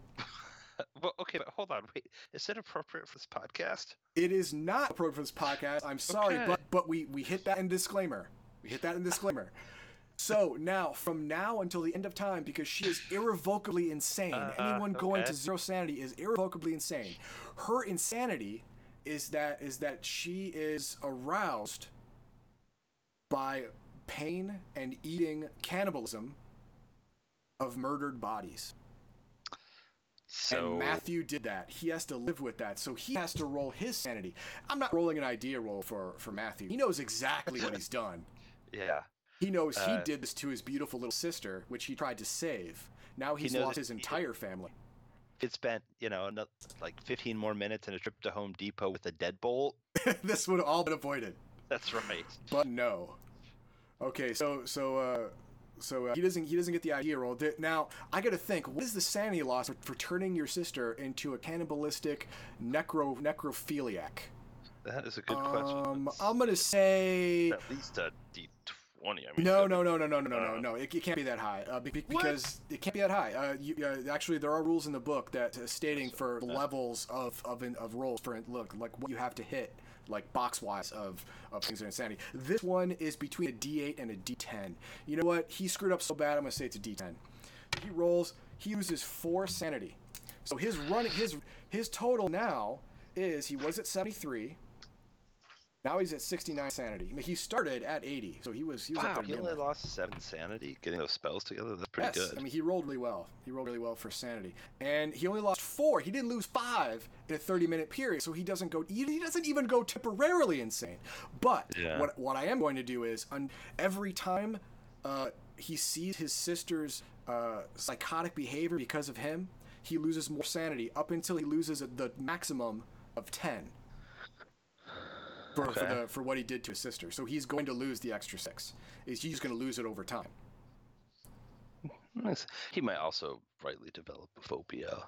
Well, okay, but hold on. Wait, is it appropriate for this podcast? It is not appropriate for this podcast. I'm sorry, Okay. but but we we hit that in disclaimer. We hit that in disclaimer. So now, from now until the end of time, because she is irrevocably insane. Uh, Anyone going to zero sanity is irrevocably insane. Her insanity is that is that she is aroused by pain and eating cannibalism of murdered bodies. So And Matthew did that. He has to live with that. So he has to roll his sanity. I'm not rolling an idea roll for, for Matthew. He knows exactly what he's done. yeah, He knows he Uh, did this to his beautiful little sister, which he tried to save. Now he's knows lost his he- entire family. it spent you know another, like 15 more minutes and a trip to Home Depot with a deadbolt. this would have all been avoided. That's right. But no. Okay, so so uh so uh, he doesn't he doesn't get the idea roll. Now I got to think. What is the sanity loss for, for turning your sister into a cannibalistic necro necrophiliac? That is a good question. Um, That's I'm gonna say at least a D20. I mean, no, no, no, no, no, no, no, no, Uh, no. It, it can't be that high uh, be- be- What? because it can't be that high. Uh, you, uh, actually, there are rules in the book that uh, stating for levels of of in, of rolls. For look, like what you have to hit, like box wise of of things of insanity. This one is between a D8 and a D10. You know what? He screwed up so bad. I'm gonna say it's a D10. he rolls. He loses four sanity. So his running his his total now is he was at 73. Now he's at 69 sanity. I mean, he started at 80, so he was he was up Wow, there. he only lost seven sanity getting those spells together. That's pretty Yes, good. I mean he rolled really well. He rolled really well for sanity, and he only lost four. He didn't lose five in a 30-minute period, so he doesn't go. He he doesn't even go temporarily insane. But Yeah. what what I am going to do is, on every time uh, he sees his sister's uh, psychotic behavior because of him, he loses more sanity up until he loses the maximum of 10. For, for, the, for what he did to his sister, so he's going to lose the extra six. Is he's going to lose it over time? Nice. He might also rightly develop a phobia.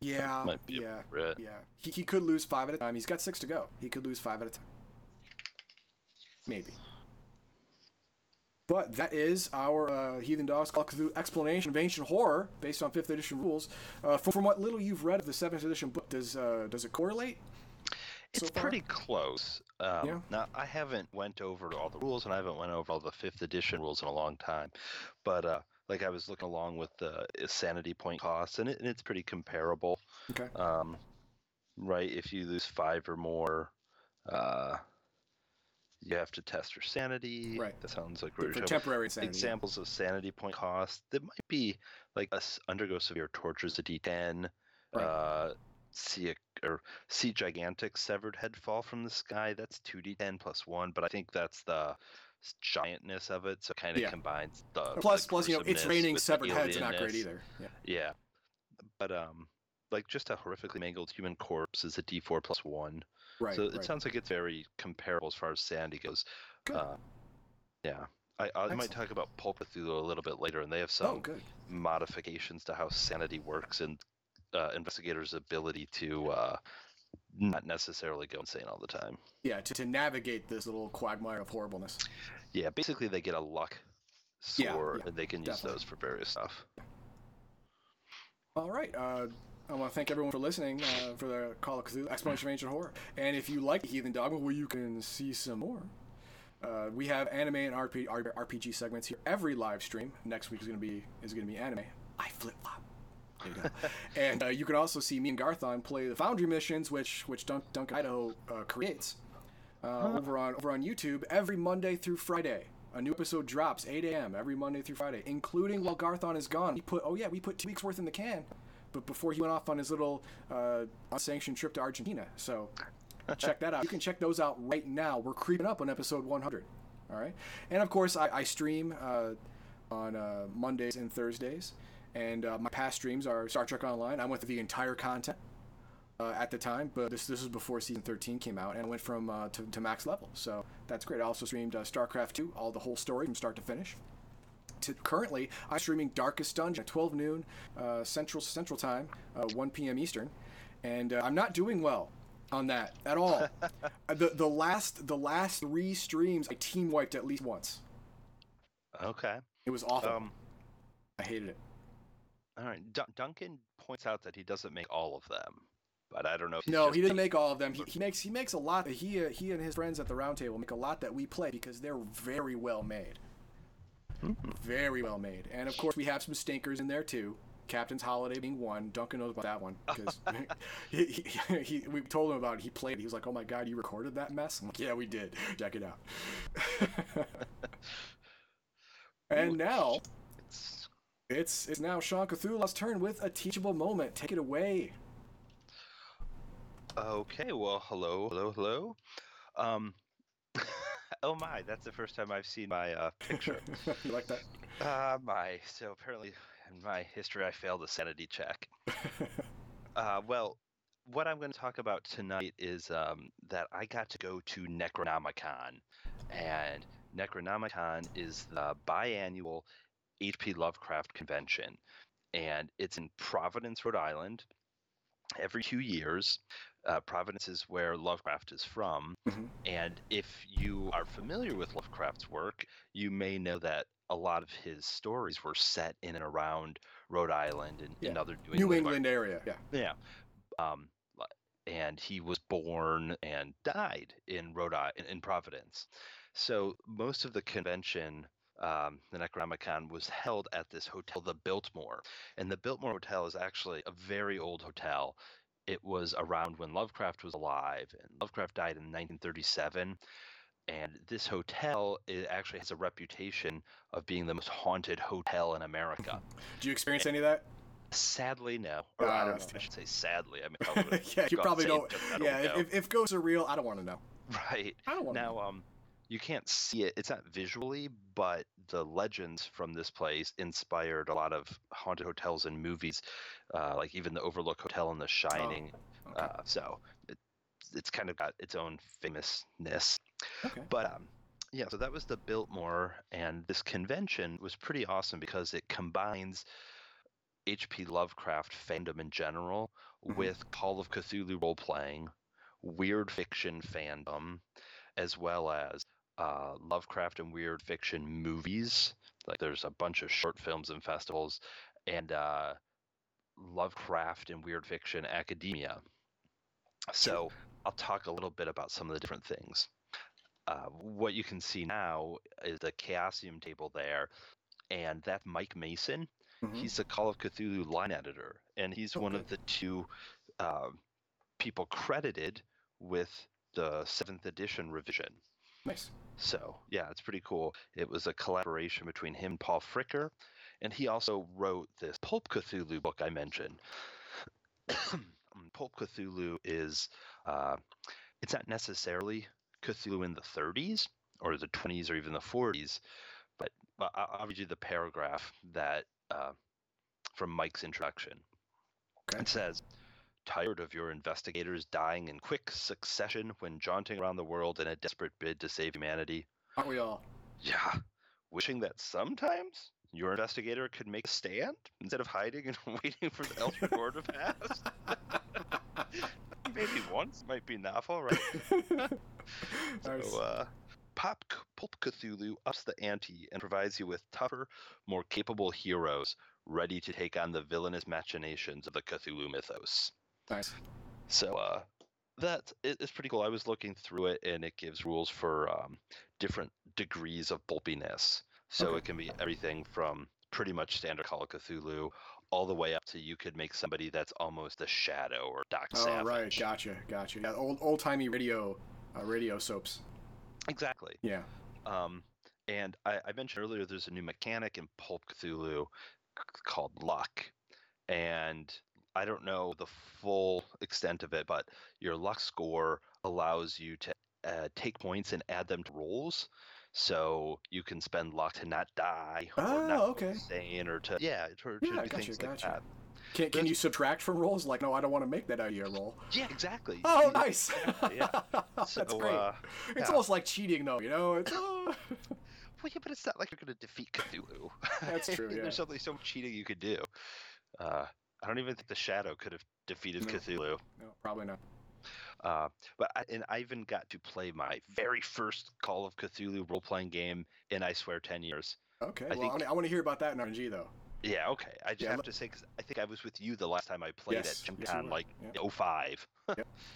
Yeah, yeah, yeah. He, he could lose five at a time. He's got six to go. He could lose five at a time. Maybe. But that is our uh, Heathen Dogs Call Cthulhu explanation of ancient horror based on 5th edition rules. Uh, from, from what little you've read of the 7th edition book, does uh, does it correlate? It's so pretty close. Um, Yeah. Now I haven't went over all the rules, and I haven't went over all the fifth edition rules in a long time. But uh, like I was looking along with the sanity point costs, and, it, and it's pretty comparable. Okay. Um, right, if you lose five or more, uh, you have to test your sanity. Right. That sounds like we're for temporary insanity. examples of sanity point cost that might be like us undergo severe tortures a d10 Right. uh see a or see gigantic severed head fall from the sky that's 2d10 plus 1 but i think that's the giantness of it so it kind of Yeah. combines the Plus, the plus, you know, it's raining severed heads. Not great either. Yeah. yeah but um like just a horrifically mangled human corpse is a d4 plus 1 Right. so it right. sounds like it's very comparable as far as sanity goes Good. uh, yeah I, I might talk about Pulp Cthulhu a little bit later, and they have some oh, good. modifications to how sanity works and uh, investigators' ability to uh, not necessarily go insane all the time. Yeah, to, to navigate this little quagmire of horribleness. Yeah, basically they get a luck Yeah, sword yeah, and they can use definitely. those for various stuff. All right. Uh, I want to thank everyone for listening uh, for the Call of Cthulhu Explanation of Ancient Horror. And if you like Heathen Dogma, where you can see some more, uh, we have anime and RP, RPG segments here every live stream. Next week is going to be is going to be anime. I flip flop. You go. and uh, you can also see me and Garthon play the Foundry missions, which which Dunk, Dunk Idaho uh, creates uh, over on over on YouTube every Monday through Friday. A new episode drops 8 a.m. every Monday through Friday, including while Garthon is gone. We put oh yeah, we put two weeks worth in the can, but before he went off on his little uh, unsanctioned trip to Argentina. So check that out. You can check those out right now. We're creeping up on episode 100. All right, and of course I, I stream uh, on uh, Mondays and Thursdays, and uh, my past streams are Star Trek Online. I went through the entire content uh, at the time, but this this was before season 13 came out, and I went from uh, to, to max level. So that's great. I also streamed uh, StarCraft 2, all the whole story from start to finish. To currently, I'm streaming Darkest Dungeon at 12 noon uh, Central Central Time, uh, 1 p.m. Eastern, and uh, I'm not doing well on that at all. The the last the last three streams I team wiped at least once. Okay. It was awful. Um, I hated it. All right. Dun- Duncan points out that he doesn't make all of them, but I don't know if he's No, just he doesn't make all of them. He, he makes he makes a lot. He uh, he and his friends at the round table make a lot that we play because they're very well made. Very well made, and of course we have some stinkers in there too. Captain's Holiday being one. Duncan knows about that one because he, he, he, we told him about it. He played. it. He was like, "Oh my god, you recorded that mess?" I'm like, "Yeah, we did. Check it out." and now It's- it's now Sean Cthulhu's turn with a teachable moment. Take it away. Okay, well, hello, hello, hello. Um, oh my, that's the first time I've seen my uh, picture. you like that? uh, my, so apparently in my history I failed a sanity check. Uh, well, what I'm going to talk about tonight is um, that I got to go to Necronomicon, and Necronomicon is the biannual H.P. Lovecraft convention, and it's in Providence, Rhode Island. Every two years, uh, Providence is where Lovecraft is from, Mhm. and if you are familiar with Lovecraft's work, you may know that a lot of his stories were set in and around Rhode Island and, and Yeah. other New New England England area. Yeah. yeah. Um, and he was born and died in Rhode Island, in Providence. So most of the convention um, the Necronomicon was held at this hotel, the Biltmore. And the Biltmore Hotel is actually a very old hotel. It was around when Lovecraft was alive, and Lovecraft died in 1937. And this hotel it actually has a reputation of being the most haunted hotel in America. Do you experience any of that? Sadly, no. Or Ah, I don't know I should say sadly. I mean, I yeah, you probably don't. Yeah, if, if ghosts are real, I don't want to know. right. I don't want to know. um, you can't see it. It's not visually, but the legends from this place inspired a lot of haunted hotels and movies, uh, like even the Overlook Hotel and The Shining. Okay. Uh, so it, it's kind of got its own famousness. okay. But um, yeah, so that was the Biltmore, and this convention was pretty awesome because it combines H.P. Lovecraft fandom in general Mhm. with Call of Cthulhu role playing, weird fiction fandom, as well as uh, Lovecraft and weird fiction movies. Like there's a bunch of short films and festivals, and uh, Lovecraft and weird fiction academia. So I'll talk a little bit about some of the different things. Uh, what you can see now is the Chaosium table there, and that's Mike Mason. Mhm. He's the Call of Cthulhu line editor, and he's Oh, one of the two uh, people credited with the seventh edition revision. Nice. So yeah, it's pretty cool. It was a collaboration between him and Paul Fricker, and he also wrote this Pulp Cthulhu book I mentioned. Um, Pulp Cthulhu is uh, it's not necessarily Cthulhu in the 30s or the 20s or even the 40s, but, but I'll read you the paragraph that uh, from Mike's introduction. Okay. It says, Tired of your investigators dying in quick succession when jaunting around the world in a desperate bid to save humanity? Aren't we all? Yeah. Wishing that sometimes your investigator could make a stand instead of hiding and waiting for the Eldritch Horde to pass? Maybe once might be novel, right? Nice. So, uh, Pop Pulp Cthulhu ups the ante and provides you with tougher, more capable heroes ready to take on the villainous machinations of the Cthulhu mythos. Nice. So uh, that it- it's pretty cool. I was looking through it, and it gives rules for um, different degrees of pulpiness. So Okay. it can be everything from pretty much standard Call of Cthulhu all the way up to you could make somebody that's almost a shadow or Doc Oh, Savage. right. Gotcha. Gotcha. Yeah, old old timey radio, uh, radio soaps. Exactly. Yeah. Um, and I, I mentioned earlier there's a new mechanic in Pulp Cthulhu called luck. And I don't know the full extent of it, but your luck score allows you to uh, take points and add them to rolls. So you can spend luck to not die or Oh, not okay. insane or to yeah, to, to Yeah, do gotcha, things like gotcha. that. Can, can you subtract from rolls? Like, no, I don't want to make that out of your roll. Yeah, exactly. Oh, You- nice. yeah. That's great. uh, it's yeah. almost like cheating, though. You know. It's, oh. Well, yeah, but it's not like you're going to defeat Cthulhu. That's true, yeah. There's only so much cheating you could do. Uh, I don't even think the Shadow could have defeated No. Cthulhu. no, probably not. Uh, but I, and I even got to play my very first Call of Cthulhu role-playing game in I swear 10 years. Okay. I well, think- I, want to hear about that in RNG though. Yeah, okay. I just Yeah, have to say because I think I was with you the last time I played Yes, at Gen yes, you Con, were. like Yeah. 05. I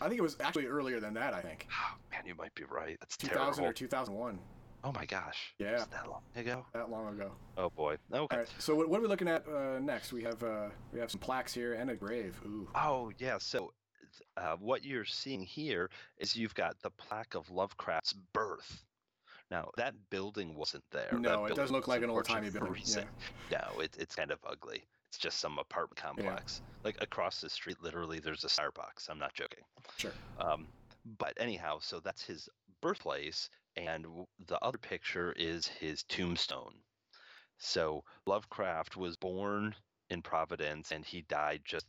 think it was actually earlier than that. I think Oh, man, you might be right. That's 2000 terrible. or 2001. Oh my gosh. Yeah. Was that long ago? That long ago. Oh boy. Okay. Right. So what, what are we looking at uh, next? We have uh, we have some plaques here and a grave. Ooh. Oh yeah, so uh, what you're seeing here is you've got the plaque of Lovecraft's birth. Now that building wasn't there. No, it doesn't look like an old-timey building, reason. No, it, it's kind of ugly. It's just some apartment complex. Like across the street, literally, there's a Starbucks. I'm not joking. Sure. Um, but anyhow, so that's his birthplace, and the other picture is his tombstone. So Lovecraft was born in Providence, and he died just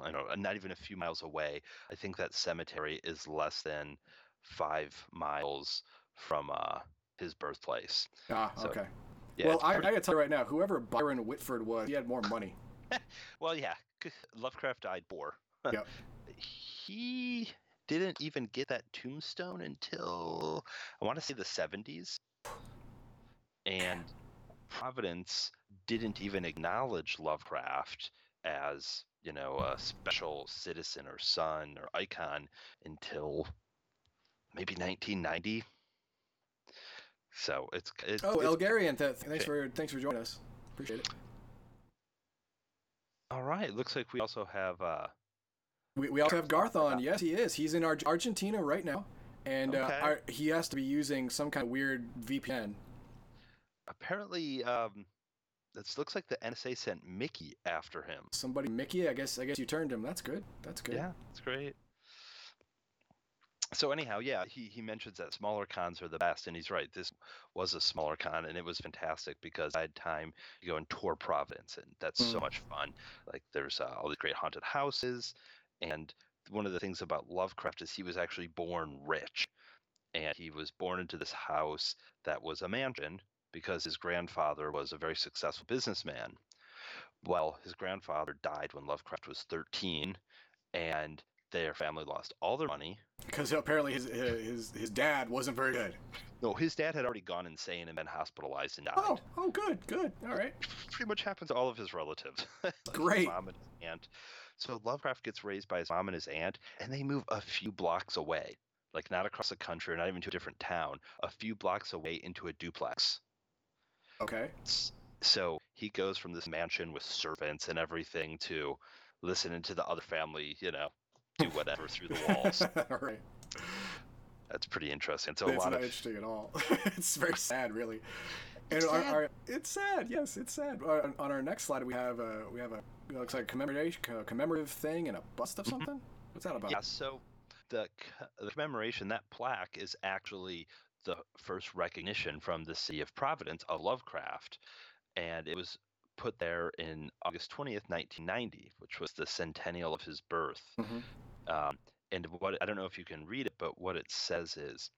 I don't know, not even a few miles away. I think that cemetery is less than five miles from uh, his birthplace. Ah, So, okay. Yeah, well, I, I gotta tell you right now, whoever Byron Whitford was, he had more money. well, yeah, Lovecraft died poor. Yep. he didn't even get that tombstone until I want to say the 70s. And Providence didn't even acknowledge Lovecraft as, you know, a special citizen or son or icon until maybe 1990. So it's, it's Oh, it's- Elgarian, th- thanks for thanks for joining us. Appreciate it. all right. Looks like we also have uh, We, we also have Garthon. Yes, he is. He's in Ar- Argentina right now, and Okay. uh, our, he has to be using some kind of weird VPN. apparently um, this looks like the NSA sent Mickey after him. Somebody, Mickey. I guess I guess you turned him. That's good. That's good. Yeah, that's great. So anyhow, yeah, he, he mentions that smaller cons are the best, and he's right. This was a smaller con, and it was fantastic because I had time to go and tour Providence, and that's so Mm. much fun. Like there's uh, all these great haunted houses, and one of the things about Lovecraft is he was actually born rich, and he was born into this house that was a mansion because his grandfather was a very successful businessman. Well, his grandfather died when Lovecraft was 13, and their family lost all their money. Because apparently his, uh, his his dad wasn't very good. No, his dad had already gone insane and been hospitalized and died. Oh, oh, good, good. All right. Pretty much happens to all of his relatives. Like his Great. mom and his aunt. So Lovecraft gets raised by his mom and his aunt, and they move a few blocks away. Like not across the country, or not even to a different town, a few blocks away into a duplex. Okay. So he goes from this mansion with servants and everything to listening to the other family, you know, do whatever through the walls. all right. That's pretty interesting. So a it's lot not of interesting at all. it's very sad, really. And It's our, sad. our, it's sad. Yes, it's sad. Uh, on our next slide, we have a we have a it looks like a commemoration a commemorative thing and a bust of Mhm. something. What's that about? Yeah, so the, the commemoration, that plaque is actually the first recognition from the city of Providence of Lovecraft. And it was put there in August 20th, 1990, which was the centennial of his birth. Mhm. Um, and what I don't know if you can read it, but what it says is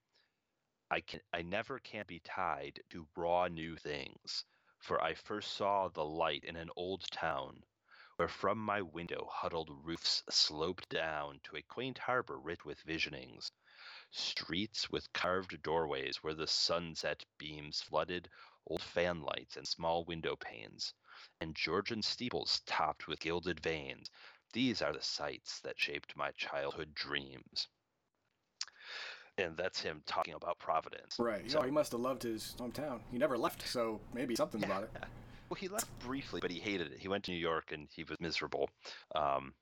I can I never can be tied to raw new things, for I first saw the light in an old town, where from my window huddled roofs sloped down to a quaint harbor writ with visionings, streets with carved doorways where the sunset beams flooded old fan lights and small window panes, and Georgian steeples topped with gilded vanes. These are the sights that shaped my childhood dreams. And that's him talking about Providence. Right. So- oh, he must have loved his hometown. He never left, so maybe something about it. Well, he left briefly, but he hated it. He went to New York and he was miserable. Um,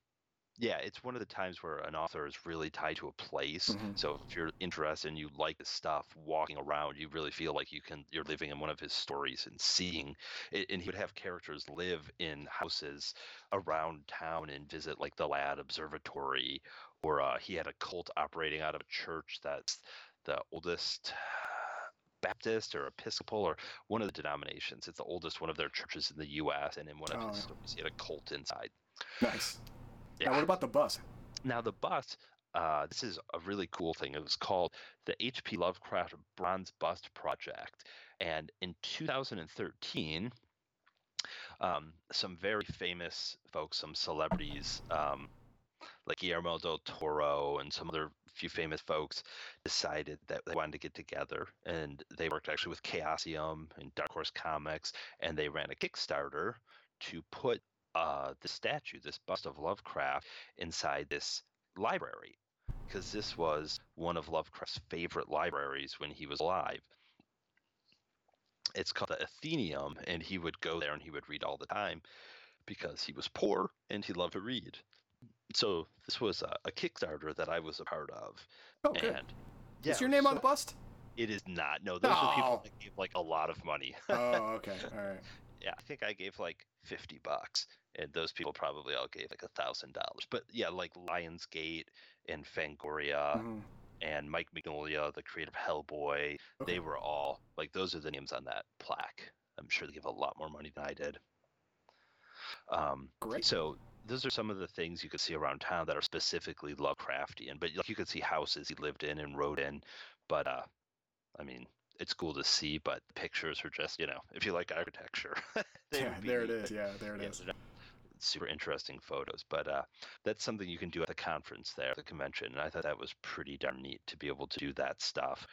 yeah, it's one of the times where an author is really tied to a place. Mhm. So if you're interested and you like the stuff, walking around, you really feel like you can you're living in one of his stories and seeing. It, and he would have characters live in houses around town and visit like the Ladd Observatory, or uh, he had a cult operating out of a church that's the oldest Baptist or Episcopal or one of the denominations. It's the oldest one of their churches in the U.S. And in one of his Oh. stories, he had a cult inside. Nice. Yeah. Now, what about the bus? Now the bust, uh, this is a really cool thing. It was called the H.P. Lovecraft Bronze Bust Project, and in 2013, um, some very famous folks, some celebrities, um, like Guillermo del Toro and some other few famous folks, decided that they wanted to get together, and they worked actually with Chaosium and Dark Horse Comics, and they ran a Kickstarter to put uh, the statue, this bust of Lovecraft, inside this library because this was one of Lovecraft's favorite libraries when he was alive. It's called the Athenaeum, and he would go there and he would read all the time because he was poor and he loved to read. So this was a, a Kickstarter that I was a part of, Oh, good. and yeah, Is your name on the bust? It is not. No, those are people that gave like a lot of money. oh, okay. All right. yeah, I think I gave like fifty bucks, and those people probably all gave like a thousand dollars. But yeah, like Lionsgate and Fangoria Mhm. and Mike Mignola, the creator of Hellboy, Okay. they were all like those are the names on that plaque. I'm sure they give a lot more money than I did. Um, Great. so those are some of the things you could see around town that are specifically Lovecraftian. But like you could see houses he lived in and rode in. But uh, I mean, it's cool to see. But the pictures are just you know, if you like architecture, Yeah, there it is. Yeah, there it Yeah, is. Super interesting photos. But uh, that's something you can do at the conference there, the convention. And I thought that was pretty darn neat to be able to do that stuff.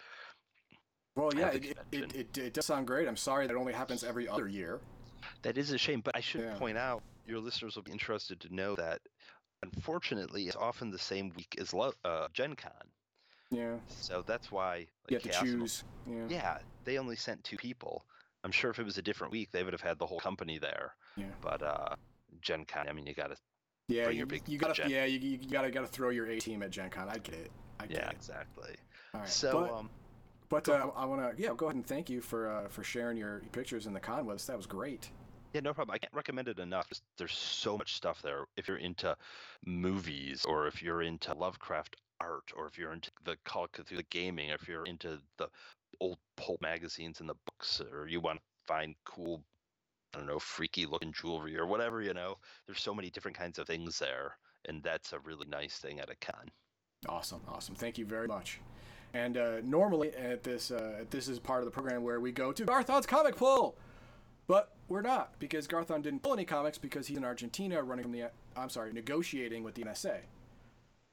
Well, yeah, it, it, it, it, does sound great. I'm sorry that only happens every other year. That is a shame, but I should Yeah. point out your listeners will be interested to know that unfortunately it's often the same week as uh, Gen Con. Yeah. So that's why like, You have to Chaos Emerald- choose. Yeah. Yeah, they only sent two people. I'm sure if it was a different week, they would have had the whole company there. Yeah. But uh, Gen Con, I mean, you gotta. Yeah, Bring you, your big you gotta, budget. yeah, you, you gotta, gotta throw your A team at Gen Con. I get it. I get Yeah, it. exactly. All right. So, but, um, but uh, I want to, yeah, go ahead and thank you for uh, for sharing your pictures in the con with us. That was great. yeah, no problem. I can't recommend it enough. There's so much stuff there. If you're into movies, or if you're into Lovecraft art, or if you're into the Call of Cthulhu gaming, if you're into the old pulp magazines and the books, or you want to find cool, I don't know, freaky looking jewelry or whatever, you know, there's so many different kinds of things there, and that's a really nice thing at a con. Awesome, awesome. Thank you very much. And uh, normally at this, uh, this is part of the program where we go to Garthon's comic pull, but we're not because Garthon didn't pull any comics because he's in Argentina running from the, I'm sorry, negotiating with the NSA.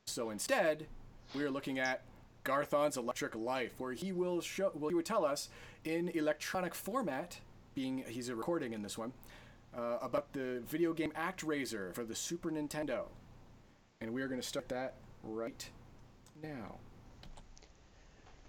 So instead, we are looking at Garthon's Electric Life, where he will show, well, he would tell us in electronic format, being he's a recording in this one, uh, about the video game ActRaiser for the Super Nintendo, and we are going to start that right now.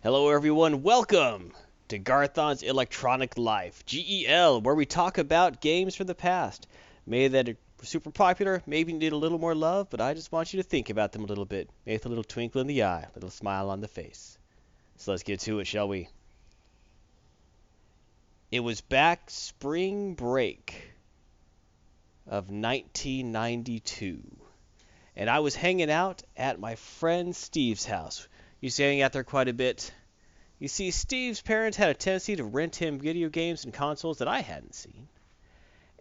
Hello, everyone. Welcome to Garthon's Electronic Life, GEL, where we talk about games from the past. Maybe that are super popular, maybe need a little more love, but I just want you to think about them a little bit. With a little twinkle in the eye, a little smile on the face. So let's get to it, shall we? It was back spring break of 1992, and I was hanging out at my friend Steve's house. Used to hang out there quite a bit. You see, Steve's parents had a tendency to rent him video games and consoles that I hadn't seen.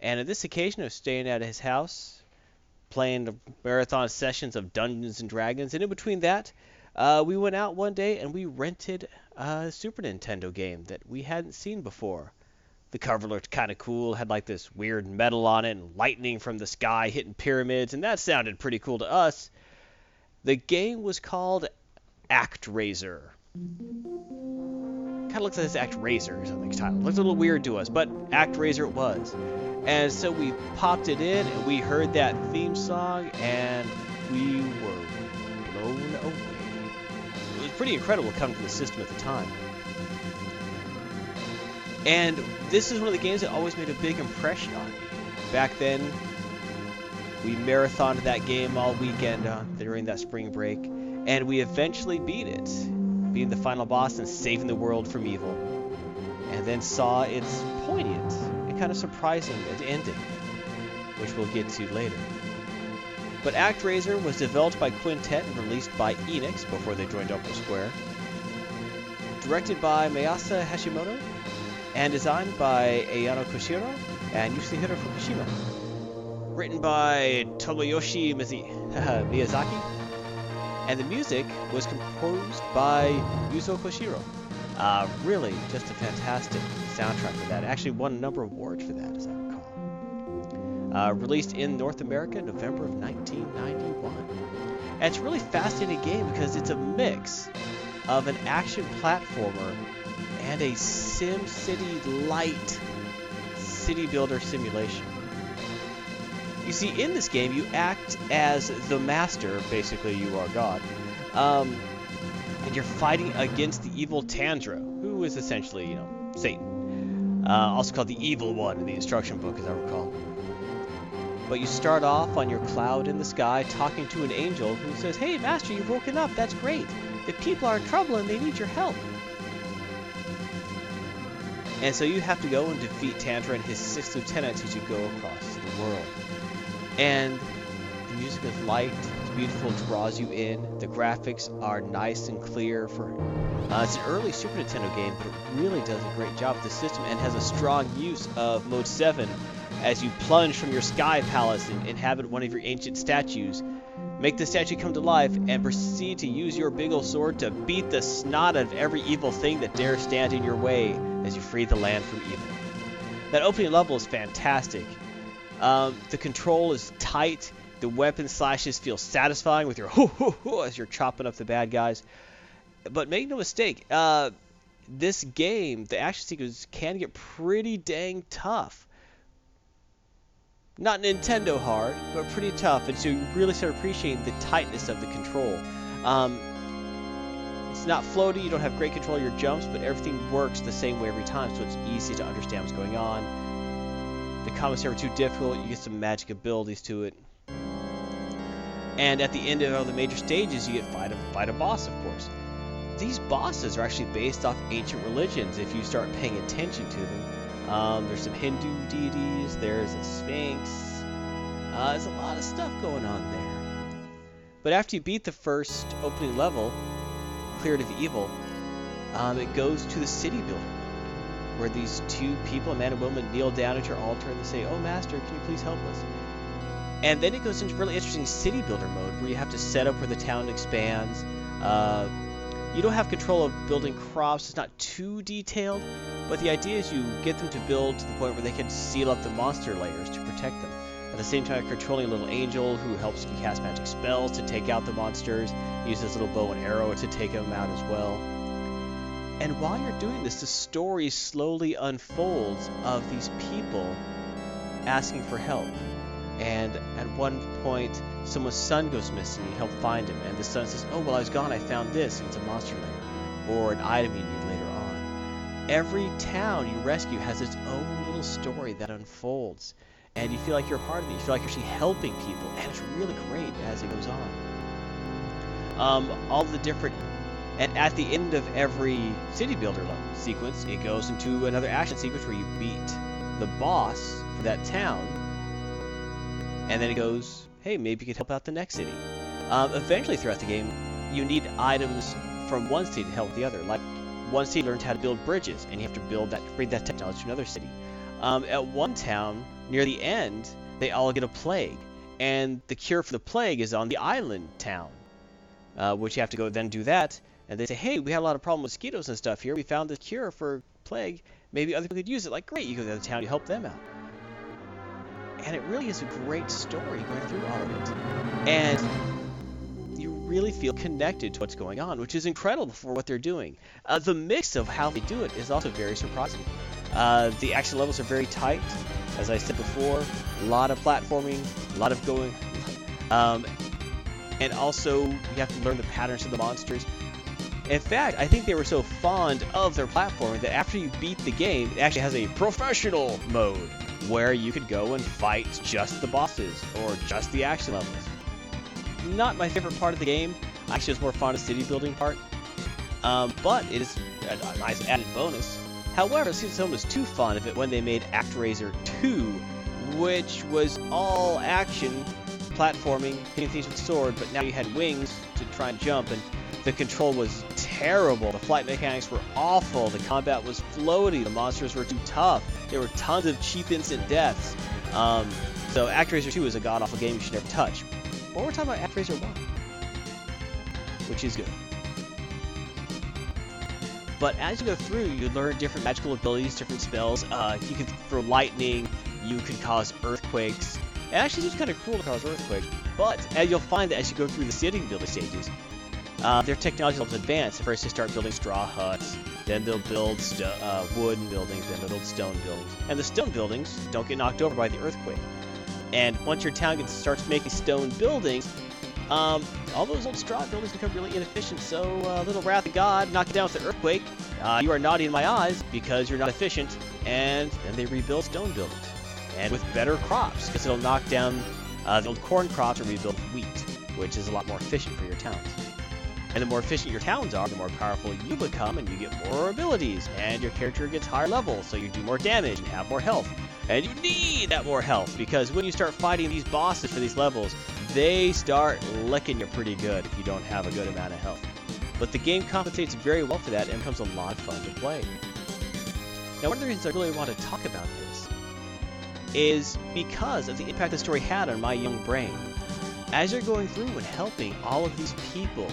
And on this occasion, I was staying at his house, playing the marathon sessions of Dungeons and Dragons. And in between that, uh, we went out one day and we rented a Super Nintendo game that we hadn't seen before. The cover looked kind of cool, had like this weird metal on it, and lightning from the sky hitting pyramids, and that sounded pretty cool to us. The game was called ActRaiser. Kind of looks like this ActRaiser or something title. Looks a little weird to us, but ActRaiser it was. And so we popped it in and we heard that theme song and we were pretty incredible coming to the system at the time. And this is one of the games that always made a big impression on me. Back then, we marathoned that game all weekend uh, during that spring break, and we eventually beat it, beating the final boss and saving the world from evil. And then saw its poignant and kind of surprising ending, which we'll get to later. But ActRaiser was developed by Quintet and released by Enix before they joined Upper Square. Directed by Masaya Hashimoto and designed by Ayano Koshiro and Yoshihiro Fukushima. Written by Tomoyoshi Miyazaki, and the music was composed by Yuzo Koshiro. Uh, really, just a fantastic soundtrack for that. Actually, won a number of awards for that. Uh, released in North America, November of 1991. And it's a really fascinating game because it's a mix of an action platformer and a SimCity light city builder simulation. You see, in this game, you act as the master, basically, you are God, um, and you're fighting against the evil Tandra, who is essentially, you know, Satan. Uh, also called the Evil One in the instruction book, as I recall. But you start off on your cloud in the sky talking to an angel who says, Hey, Master, you've woken up. That's great. The people are in trouble and they need your help. And so you have to go and defeat Tantra and his six lieutenants as you go across the world. And the music is light, it's beautiful, it draws you in. The graphics are nice and clear. For uh, it's an early Super Nintendo game, but it really does a great job with the system and has a strong use of Mode 7 as you plunge from your sky palace and inhabit one of your ancient statues. Make the statue come to life and proceed to use your big ol' sword to beat the snot out of every evil thing that dares stand in your way as you free the land from evil. That opening level is fantastic. Um, the control is tight. The weapon slashes feel satisfying with your hoo hoo hoo as you're chopping up the bad guys. But make no mistake, uh, this game, the action sequences can get pretty dang tough. Not Nintendo hard, but pretty tough, and so you really start appreciating the tightness of the control. Um, it's not floaty, you don't have great control of your jumps, but everything works the same way every time, so it's easy to understand what's going on. The combos are too difficult, you get some magic abilities to it. And at the end of all the major stages, you get fight a, fight a boss, of course. These bosses are actually based off ancient religions if you start paying attention to them. Um, there's some Hindu deities, there's a Sphinx, uh, there's a lot of stuff going on there. But after you beat the first opening level, Cleared of Evil, um, it goes to the city builder mode, where these two people, a man and woman, kneel down at your altar and they say, Oh, Master, can you please help us? And then it goes into really interesting city builder mode, where you have to set up where the town expands. Uh, you don't have control of building crops, it's not too detailed, but the idea is you get them to build to the point where they can seal up the monster layers to protect them. At the same time, controlling a little angel who helps you cast magic spells to take out the monsters, uses little bow and arrow to take them out as well. And while you're doing this, the story slowly unfolds of these people asking for help. And at one point, someone's son goes missing. You help find him, and the son says, "Oh, well, I was gone, I found this. And it's a monster lair, or an item you need later on." Every town you rescue has its own little story that unfolds, and you feel like you're part of it. You feel like you're actually helping people, and it's really great as it goes on. Um, all the different, and at the end of every city builder sequence, it goes into another action sequence where you beat the boss for that town, and then it goes, hey, maybe you could help out the next city. Um, eventually, throughout the game, you need items from one city to help the other. Like one city learns how to build bridges, and you have to build that, bring that technology to another city. Um, at one town, near the end, they all get a plague, and the cure for the plague is on the island town, uh, which you have to go then do that. And they say, hey, we had a lot of problem with mosquitoes and stuff here. We found the cure for plague. Maybe other people could use it. Like, great, you go to the other town, you help them out. And it really is a great story going through all of it. And you really feel connected to what's going on, which is incredible for what they're doing. Uh, the mix of how they do it is also very surprising. Uh, the action levels are very tight, as I said before. A lot of platforming, a lot of going, um, and also you have to learn the patterns of the monsters. In fact, I think they were so fond of their platforming that after you beat the game, it actually has a professional mode where you could go and fight just the bosses or just the action levels. Not my favorite part of the game. I actually was more fond of the city building part. Um, but it is a, nice added bonus. However, since someone was too fond of it when they made ActRaiser 2, which was all action, platforming, hitting things with a sword, but now you had wings to try and jump, and the control was terrible. The flight mechanics were awful. The combat was floaty. The monsters were too tough. There were tons of cheap instant deaths. Um, so ActRaiser 2 is a god-awful game you should never touch. But we're talking about ActRaiser 1, which is good. But as you go through, you learn different magical abilities, different spells. Uh, you can throw lightning. You can cause earthquakes. It actually seems kind of cool to cause earthquakes. But as you'll find that as you go through the city building stages, uh, their technology levels advance. First, they start building straw huts. Then they'll build st- uh, wooden buildings. Then they'll build stone buildings. And the stone buildings don't get knocked over by the earthquake. And once your town gets, starts making stone buildings, um, all those old straw buildings become really inefficient. So, uh, little wrath of God, knock you down with the earthquake. Uh, you are naughty in my eyes because you're not efficient. And then they rebuild stone buildings, and with better crops because it'll knock down uh, the old corn crops and rebuild wheat, which is a lot more efficient for your towns. And the more efficient your towns are, the more powerful you become, and you get more abilities, and your character gets higher level, so you do more damage and have more health. And you need that more health because when you start fighting these bosses for these levels, they start licking you pretty good if you don't have a good amount of health. But the game compensates very well for that and becomes a lot of fun to play. Now, one of the reasons I really want to talk about this is because of the impact the story had on my young brain. As you're going through and helping all of these people,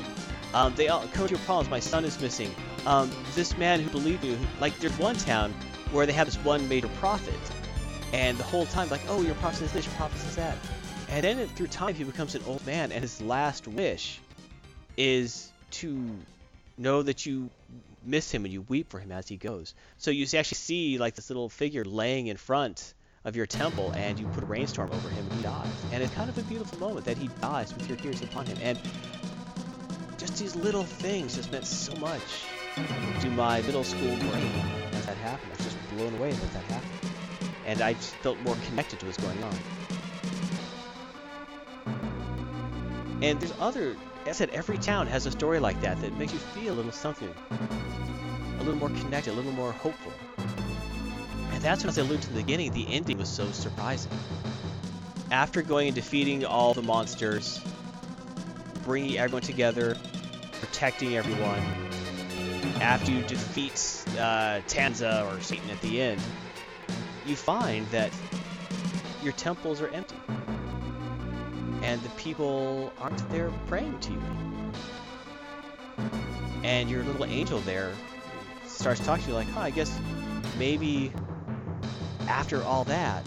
um, they all come to your problems. My son is missing. Um, this man who believed you, like there's one town where they have this one major prophet, and the whole time like, oh, your prophet is this, your prophet is that, and then through time he becomes an old man, and his last wish is to know that you miss him and you weep for him as he goes. So you actually see like this little figure laying in front of your temple, and you put a rainstorm over him, and he dies. And it's kind of a beautiful moment that he dies with your tears upon him. And just these little things just meant so much to my middle school brain as that happened. I was just blown away that that happened. And I felt more connected to what's going on. And there's other, as I said, every town has a story like that that makes you feel a little something, a little more connected, a little more hopeful. And that's when, as I alluded to the beginning, the ending was so surprising. After going and defeating all the monsters, bringing everyone together, protecting everyone, after you defeat uh, Tanzra or Satan at the end, you find that your temples are empty and the people aren't there praying to you And your little angel there starts talking to you like, huh, I guess maybe after all that,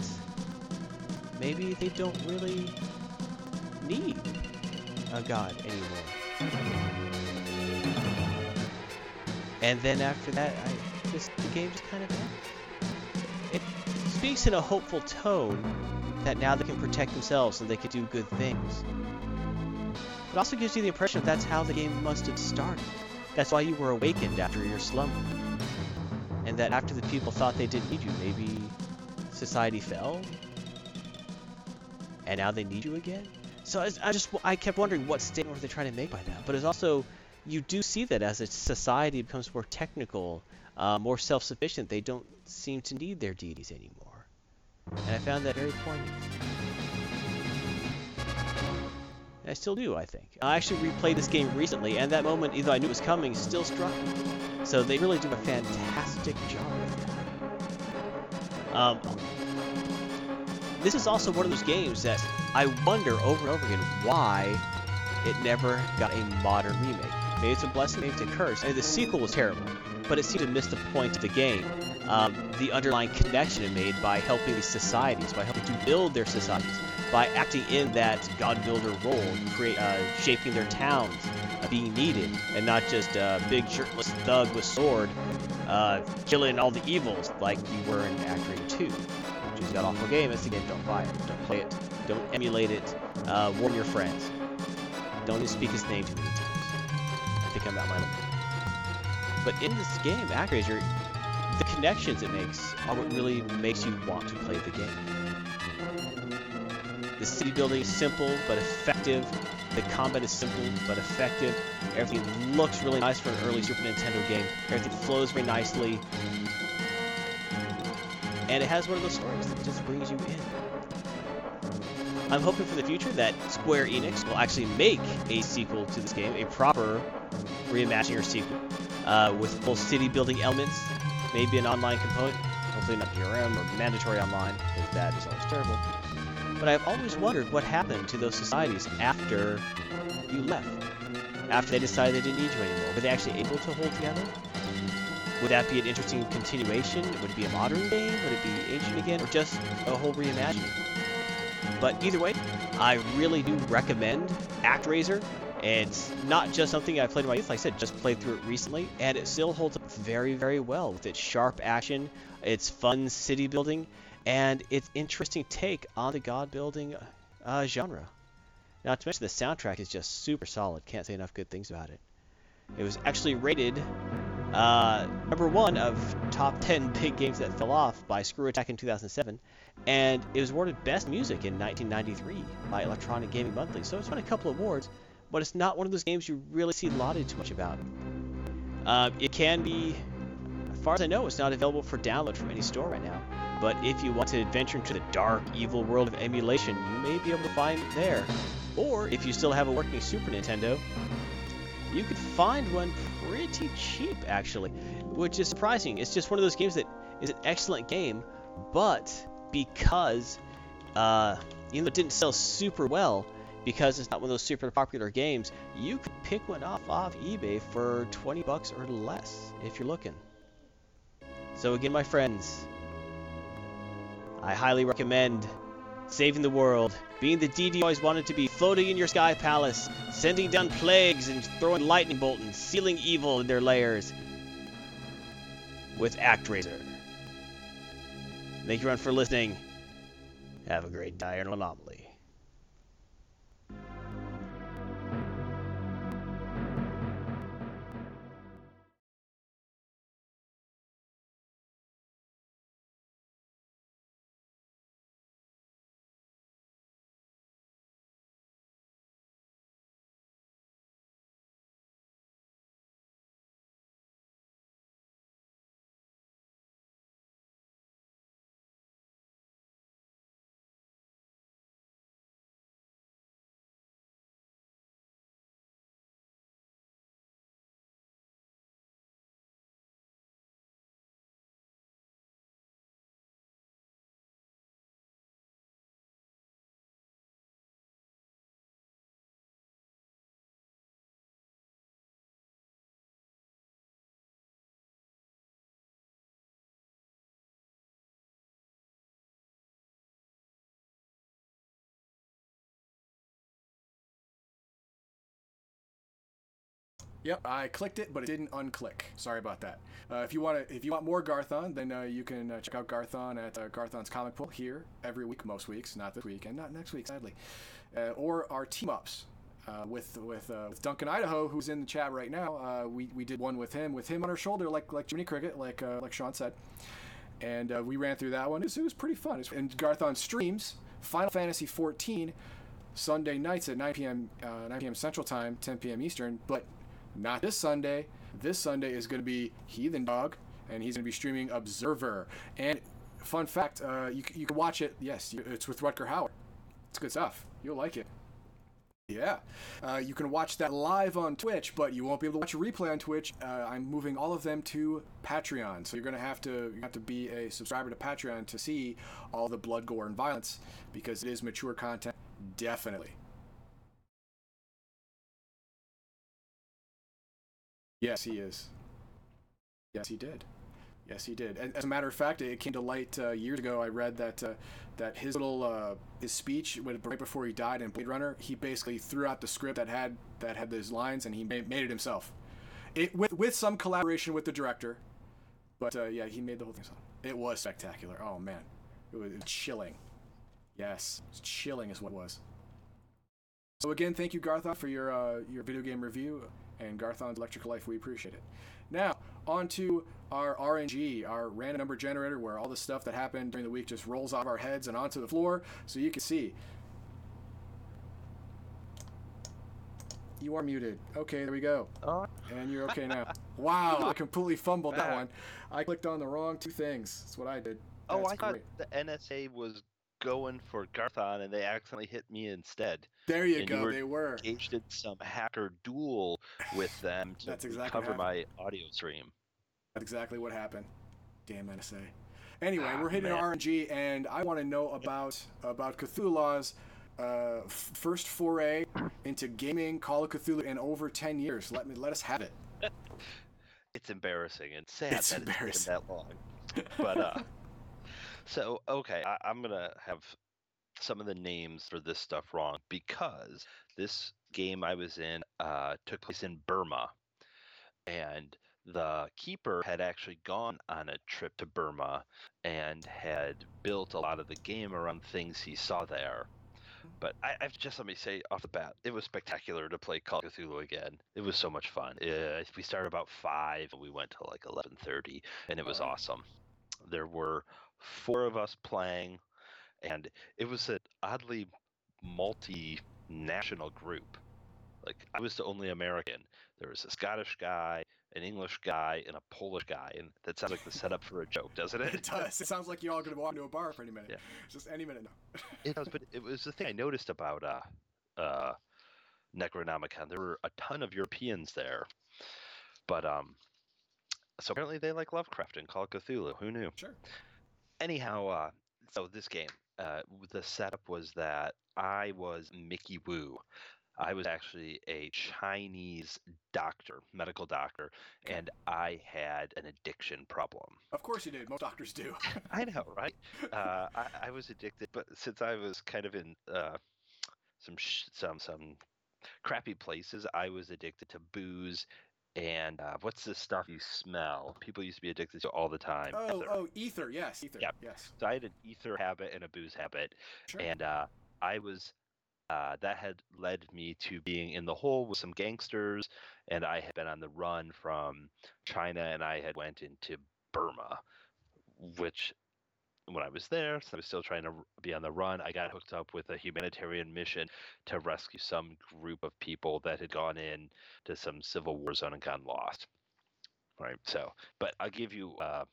maybe they don't really need a god anymore. And then after that, I just the game just kind of ends. It speaks in a hopeful tone that now they can protect themselves and they can do good things. It also gives you the impression that that's how the game must have started. That's why you were awakened after your slumber. And that after the people thought they didn't need you, maybe society fell? And now they need you again? So I, I just I kept wondering what statement were they trying to make by that. But it's also you do see that as a society becomes more technical, uh, more self-sufficient, they don't seem to need their deities anymore. And I found that very poignant. I still do, I think. I actually replayed this game recently, and that moment, even though I knew it was coming, still struck me. So they really do a fantastic job. Um, this is also one of those games that I wonder over and over again why it never got a modern remake. Maybe it's a blessing, maybe it's a curse. Mean, the sequel was terrible, but it seemed to miss the point of the game um, the underlying connection it made by helping these societies, by helping to build their societies, by acting in that God builder role, create, uh, shaping their towns, uh, being needed, and not just a big shirtless thug with sword uh, killing all the evils like you were in Actraiser 2, which is an awful game. It's game. Don't buy it. Don't play it. Don't emulate it. Uh, warn your friends. Don't even speak his name too many times. I think I'm at my limit. But in this game, Actraiser, the connections it makes are what really makes you want to play the game. The city building is simple but effective. The combat is simple but effective. Everything looks really nice for an early Super Nintendo game. Everything flows very nicely. And it has one of those stories that just brings you in. I'm hoping for the future that Square Enix will actually make a sequel to this game, a proper reimagining or sequel, uh, with full city building elements, maybe an online component, hopefully not DRM or mandatory online, because that is always terrible. But I've always wondered what happened to those societies after you left, after they decided they didn't need you anymore. Were they actually able to hold together? Would that be an interesting continuation? Would it be a modern game? Would it be ancient again? Or just a whole reimagining? But either way, I really do recommend ActRaiser. It's not just something I played in my youth, like I said, just played through it recently, and it still holds up very, very well with its sharp action, its fun city building, and its interesting take on the god building uh, genre. Not to mention the soundtrack is just super solid. Can't say enough good things about it. It was actually rated uh, number one of top 10 big games that fell off by Screw Attack in 2007, and it was awarded Best Music in 1993 by Electronic Gaming Monthly. So it's won a couple of awards, but it's not one of those games you really see lauded too much about. Uh, it can be, as far as I know, it's not available for download from any store right now. But if you want to adventure into the dark, evil world of emulation, you may be able to find it there. Or if you still have a working Super Nintendo, you could find one pretty cheap, actually, which is surprising. It's just one of those games that is an excellent game, but because, uh, it didn't sell super well, because it's not one of those super popular games, you could pick one off off eBay for 20 bucks or less if you're looking. So again, my friends, I highly recommend saving the world, being the DD you always wanted to be, floating in your sky palace, sending down plagues and throwing lightning bolts, and sealing evil in their lairs with ActRaiser. Thank you everyone for listening. Have a great diurnal anomaly. Yep, I clicked it, but it didn't unclick. Sorry about that. Uh, if you want to, if you want more Garthon, then uh, you can uh, check out Garthon at uh, Garthon's Comic Pool here every week, most weeks, not this week, and not next week, sadly. Uh, or our team ups uh, with with, with Duncan Idaho, who's in the chat right now. We, we did one with him, with him on our shoulder, like like Jiminy Cricket, like like Sean said, and we ran through that one. It was, it was pretty fun. And Garthon streams Final Fantasy 14 Sunday nights at 9 p.m. Uh, 9 p.m. Central Time, 10 p.m. Eastern, but not this Sunday. This Sunday is going to be Heathen Dog, and he's going to be streaming Observer. And fun fact, uh, you, you can watch it. Yes, it's with Rutger Hauer. It's good stuff. You'll like it. Yeah, uh, you can watch that live on Twitch, but you won't be able to watch a replay on Twitch. Uh, I'm moving all of them to Patreon, so you're gonna have to you have to be a subscriber to Patreon to see all the blood, gore, and violence because it is mature content. Definitely. Yes, he is. Yes, he did. Yes, he did. And as a matter of fact, it came to light uh, years ago. I read that uh, that his little uh, his speech right before he died in Blade Runner, he basically threw out the script that had that had those lines, and he made, made it himself. It with with some collaboration with the director, but uh, yeah, he made the whole thing. It was spectacular. Oh man, it was, it was chilling. Yes, was chilling is what it was. So again, thank you, Garthon, for your uh, your video game review and Garthon's Electric Life. We appreciate it. Now, on to our RNG, our random number generator, where all the stuff that happened during the week just rolls off our heads and onto the floor, so you can see. You are muted. Okay, there we go. Oh. And you're okay now. Wow, I completely fumbled that one. I clicked on the wrong two things. That's what I did. Oh, That's I thought the NSA was going for Garthon, and they accidentally hit me instead. There you and you go. were they were. Engaged in some hacker duel with them to That's exactly cover my audio stream. That's exactly what happened. Damn NSA. Anyway, Ah, we're hitting man. RNG, and I want to know about about Cthulhu's uh, f- first foray into gaming Call of Cthulhu in over ten years. Let me let us have it. It's embarrassing and sad It's that embarrassing. it's been that long. But uh, so okay, I, I'm gonna have some of the names for this stuff wrong because this game I was in uh, took place in Burma, and the keeper had actually gone on a trip to Burma and had built a lot of the game around things he saw there. But I, I've just let me say off the bat, it was spectacular to play Call of Cthulhu again. It was so much fun. Uh, we started about five, and we went to like eleven thirty, and it was awesome. There were four of us playing, and it was an oddly multi-national group. Like I was the only American. There was a Scottish guy, an English guy, and a Polish guy, and that sounds like the setup for a joke, doesn't it? It does. It sounds like you're all going to walk into a bar for any minute. Yeah. Just any minute now. It does, but it was the thing I noticed about uh, uh, Necronomicon. There were a ton of Europeans there, but um, so apparently they like Lovecraft and Call Cthulhu. Who knew? Sure. Anyhow, uh, so this game, uh, the setup was that I was Mickey Wu. I was actually a Chinese doctor, medical doctor, and I had an addiction problem. Of course you did. Most doctors do. I know, right? Uh, I, I was addicted, but since I was kind of in uh, some sh- some some crappy places, I was addicted to booze and uh, what's the stuff you smell? People used to be addicted to all the time. oh, ether. oh, ether. Yes, ether. Yep. Yes. So I had an ether habit and a booze habit, Sure. and uh, I was. Uh, that had led me to being in the hole with some gangsters, and I had been on the run from China, and I had went into Burma, which when I was there, so I was still trying to be on the run. I got hooked up with a humanitarian mission to rescue some group of people that had gone in to some civil war zone and gotten lost. Right. So, but I'll give you, uh,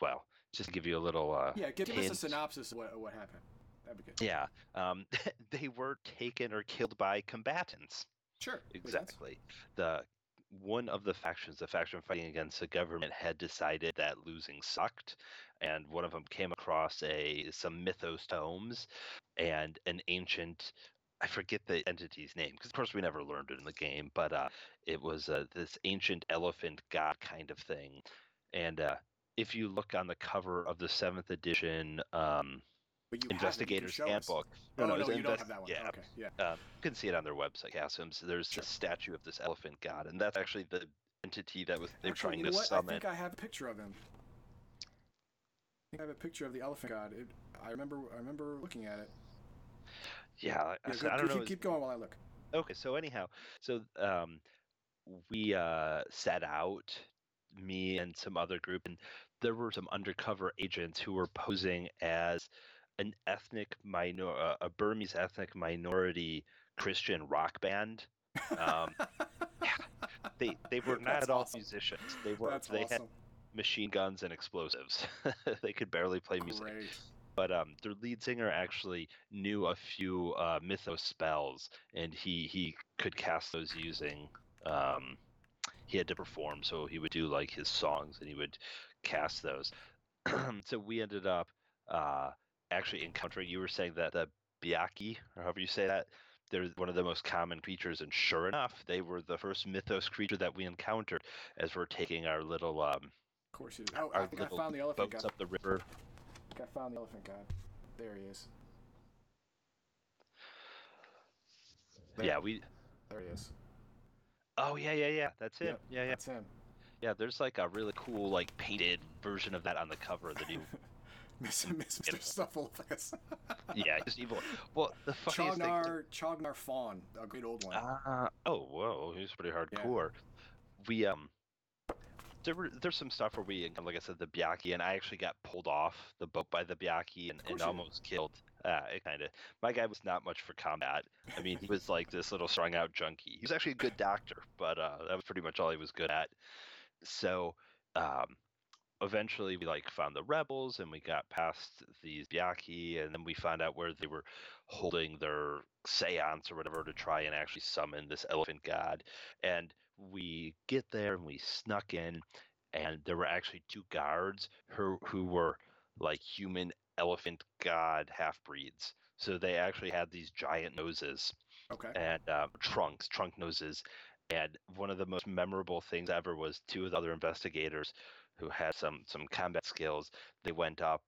well, just to give you a little. Uh, yeah. Give, give us a synopsis of what, what happened. That'd be good. Yeah. Um, they were taken or killed by combatants. Sure. Exactly. The one of the factions, the faction fighting against the government, had decided that losing sucked, and one of them came across a some mythos tomes and an ancient. I forget the entity's name because, of course, we never learned it in the game. But uh, it was uh, this ancient elephant god kind of thing, and uh, if you look on the cover of the seventh edition um, But you have it, you can Investigator's. Handbook. Oh, no, it's you invest- don't have that one. Yeah, Okay, yeah. um, you can see it on their website, Chaosium. There's Sure. a statue of this elephant god, and that's actually the entity that was they were Actually, trying you know to what? summon. I think I have a picture of him. I think I have a picture of the elephant god. It, I remember. I remember looking at it. Yeah, I, Yeah, so go- I don't keep, know. keep going while I look. Okay, so anyhow, so um, we uh, set out, me and some other group, and there were some undercover agents who were posing as an ethnic minor, a Burmese ethnic minority Christian rock band. Um, they they were not That's at all awesome. musicians. They were That's they had awesome. Machine guns and explosives. they could barely play music Great. but um, their lead singer actually knew a few uh, mythos spells, and he he could cast those using. Um, he had to perform, so he would do like his songs, and he would cast those. so we ended up uh, actually encountering. You were saying that the Byakhee, or however you say that, they're one of the most common creatures, and sure enough, they were the first mythos creature that we encountered as we're taking our little um, Of course you did. Oh, I think I found the elephant boats god. up the river. I think I found the elephant god. There he is. There. Yeah, we. There he is. Oh yeah, yeah, yeah. That's him. Yep, Yeah, yeah. That's him. Yeah, there's like a really cool like painted version of that on the cover of the new. Miss, Miss, Mr. Snuffleupagus. yeah, just evil. Well, the funniest thing. Chaugnar, Chaugnar Faugn, a great old one. Uh, oh, whoa, he's pretty hardcore. We um, there were there's some stuff where we, like I said, the Byakhee and I actually got pulled off the boat by the Byakhee and, and almost killed. Uh, it kind of. My guy was not much for combat. I mean, he was like this little strung out junkie. He was actually a good doctor, but uh, that was pretty much all he was good at. So, um, eventually we like found the rebels and we got past these Byakhee, and then we found out where they were holding their seance or whatever to try and actually summon this elephant god. And we get there and we snuck in and there were actually two guards who who were like human elephant god half breeds. So they actually had these giant noses Okay. and um, trunks, trunk noses. And one of the most memorable things ever was two of the other investigators who had some some combat skills. They went up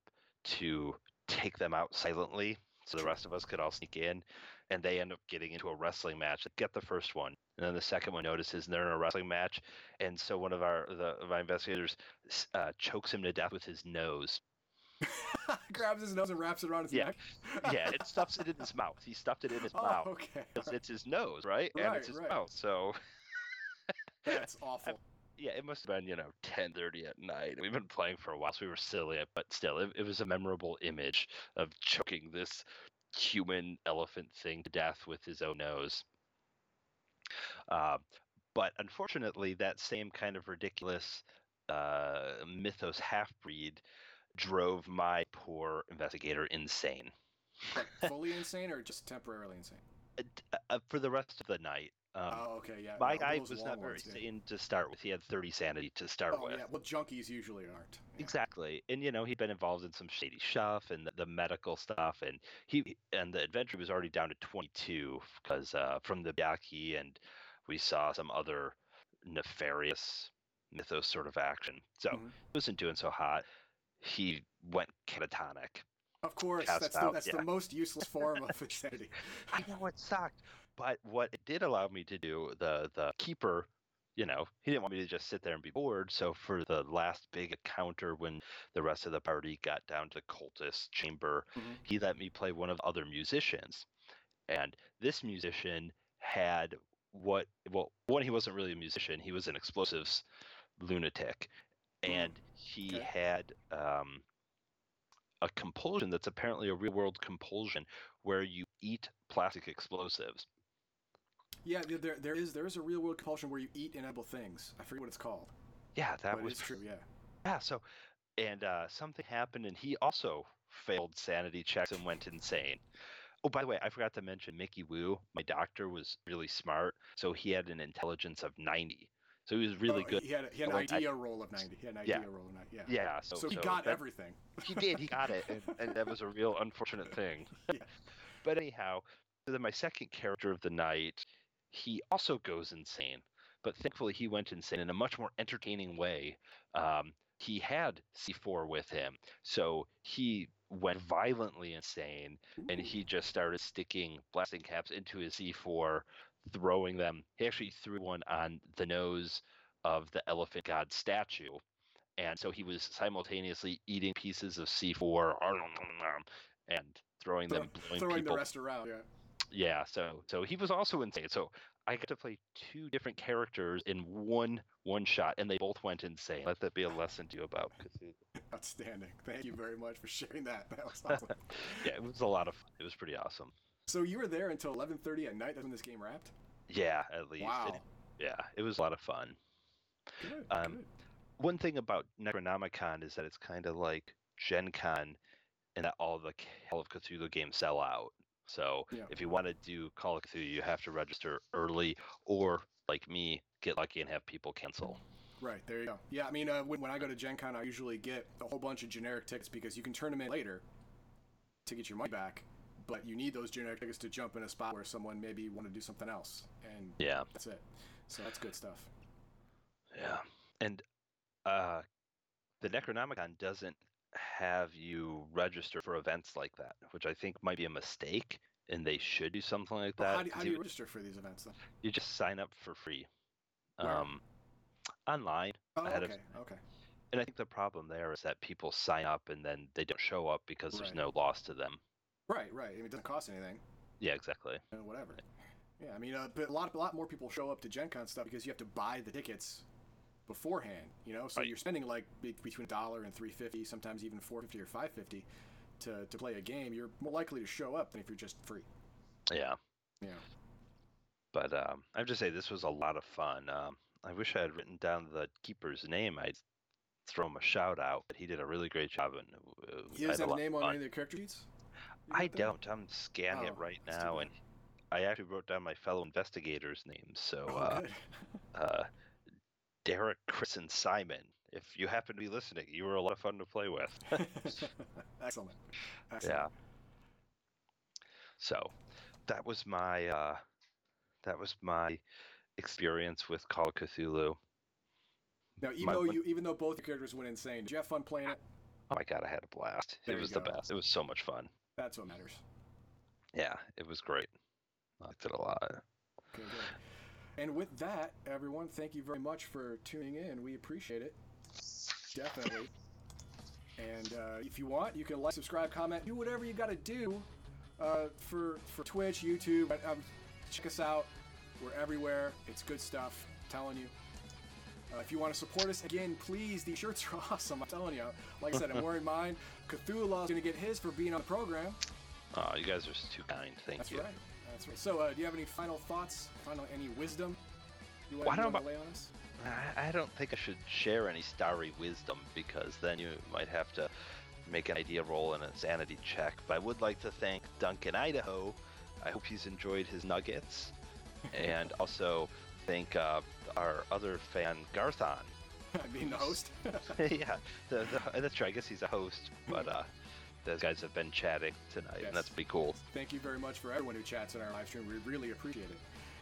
to take them out silently, so the rest of us could all sneak in. And they end up getting into a wrestling match. They get the first one, and then the second one notices and they're in a wrestling match. And so one of our the of investigators uh, chokes him to death with his nose. Grabs his nose and wraps it around his Yeah. neck. Yeah, it stuffs it in his mouth. He stuffed it in his Oh, mouth. okay. It's, it's his nose, right? and Right, it's his right. mouth. So That's awful. Yeah, it must have been, you know, 10:30 at night. We've been playing for a while, so we were silly, but still, it, it was a memorable image of choking this human elephant thing to death with his own nose. Uh, but unfortunately, that same kind of ridiculous uh, mythos half breed drove my poor investigator insane. Fully insane or just temporarily insane? Uh, uh, for the rest of the night, um, oh, okay, yeah. my no, guy was not very ones, yeah. sane to start with. He had 30 sanity to start with. Oh, with. yeah. Well, junkies usually aren't. Yeah. Exactly, and you know he'd been involved in some shady stuff and the, the medical stuff, and he and the adventure was already down to 22 because uh, from the Byakhee, and we saw some other nefarious mythos sort of action. So Mhm. he wasn't doing so hot. He went catatonic. Of course, that's the, that's yeah. the most useless form of insanity. I know it sucked, but what it did allow me to do, the the keeper, you know, he didn't want me to just sit there and be bored. So for the last big encounter, when the rest of the party got down to the cultist chamber, Mhm. he let me play one of the other musicians, and this musician had what? Well, one, he wasn't really a musician; he was an explosives lunatic, and he okay. had um, a compulsion that's apparently a real world compulsion where you eat plastic explosives. Yeah, there- there, is there is a real world compulsion where you eat inedible things. I forget what it's called. Yeah, that but was true. Yeah. Yeah, so and uh, something happened, and he also failed sanity checks and went insane. Oh, by the way, I forgot to mention Mickey Wu. My doctor was really smart, so he had an intelligence of 90. So he was really Oh, good. He had, a, he had an Well, I- idea roll of 90. He had an Yeah. idea roll of 90. Yeah. Yeah, so, So, he got that- everything. He did. He got it, and, and that was a real unfortunate thing. Yeah. But anyhow, so then my second character of the night, he also goes insane. But thankfully, he went insane in a much more entertaining way. Um, he had C4 with him, so he went violently insane, and he just started sticking blasting caps into his C4, throwing them. He actually threw one on the nose of the elephant god statue. And so he was simultaneously eating pieces of C4 and throwing them, blowing throwing people. the rest around. Yeah. Yeah, so so he was also insane. So I got to play two different characters in one one shot, and they both went insane. Let that be a lesson to you about Cthulhu. Outstanding. Thank you very much for sharing that. That was awesome. Yeah, it was a lot of fun. It was pretty awesome. so you were there until 11:30 at night. That's when this game wrapped. Yeah, at least. Wow. It- yeah, it was a lot of fun. Good. Um, good. One thing about Necronomicon is that it's kind of like Gen Con, and that all the Call of Cthulhu games sell out. So Yeah. if you want to do Call of Cthulhu, you have to register early, or like me, get lucky and have people cancel. Right there you go. Yeah, I mean, uh, when, when I go to Gen Con, I usually get a whole bunch of generic tickets because you can turn them in later to get your money back, but you need those generic tickets to jump in a spot where someone maybe want to do something else, and Yeah. that's it. So that's good stuff. Yeah, and uh, the Necronomicon doesn't have you register for events like that, which I think might be a mistake, and they should do something like Well, that. how, do, how do you, register for these events then? you just sign up for free, Where? um, online. Oh, okay, okay. And I think the problem there is that people sign up and then they don't show up because there's Right. no loss to them. Right, right. I mean, it doesn't cost anything. Yeah, exactly. uh, whatever. Yeah, I mean, uh, but a lot, a lot more people show up to Gen Con stuff because you have to buy the tickets beforehand. You know, so Right. you're spending like between a dollar and three fifty, sometimes even four fifty or five fifty, to to play a game. You're more likely to show up than if you're just free. Yeah. Yeah. But um, I have to say, this was a lot of fun. Um, I wish I had written down the keeper's name. I'd throw him a shout out, but he did a really great job. And uh, He doesn't have a name on any of the character sheets. I don't. I'm scanning Oh, it right now, and I actually wrote down my fellow investigators' names. So, Oh, uh, uh, Derek, Chris, and Simon. If you happen to be listening, you were a lot of fun to play with. Excellent. yeah. So, that was my uh, that was my experience with Call of Cthulhu. Now, even My- though you, even though both your characters went insane, did you have fun playing it? Oh my god, I had a blast. There it was the best. It was so much fun. That's what matters. Yeah, it was great. I liked it a lot. Okay, good. And with that, everyone, thank you very much for tuning in. We appreciate it. Definitely. And uh, if you want, you can like, subscribe, comment, do whatever you got to do uh, for for Twitch, YouTube. Um, check us out. We're everywhere. It's good stuff. I'm telling you. Uh, if you want to support us, again, please. These shirts are awesome. I'm telling you. Like I said, I'm wearing mine. Cthulhu is going to get his for being on the program. Oh, you guys are too kind. Thank That's you. right. That's right. So, uh, do you have any final thoughts? Final, any wisdom you want, you don't want I- to lay on us? I, I don't think I should share any starry wisdom because then you might have to make an idea roll and a sanity check. But I would like to thank Duncan Idaho. I hope he's enjoyed his nuggets. and also thank uh, our other fan, Garthon. I mean, the host. yeah, the, the, that's true. I guess he's a host, but uh, those guys have been chatting tonight, Yes. and that's pretty cool. Thank you very much for everyone who chats in our live stream. We really appreciate it.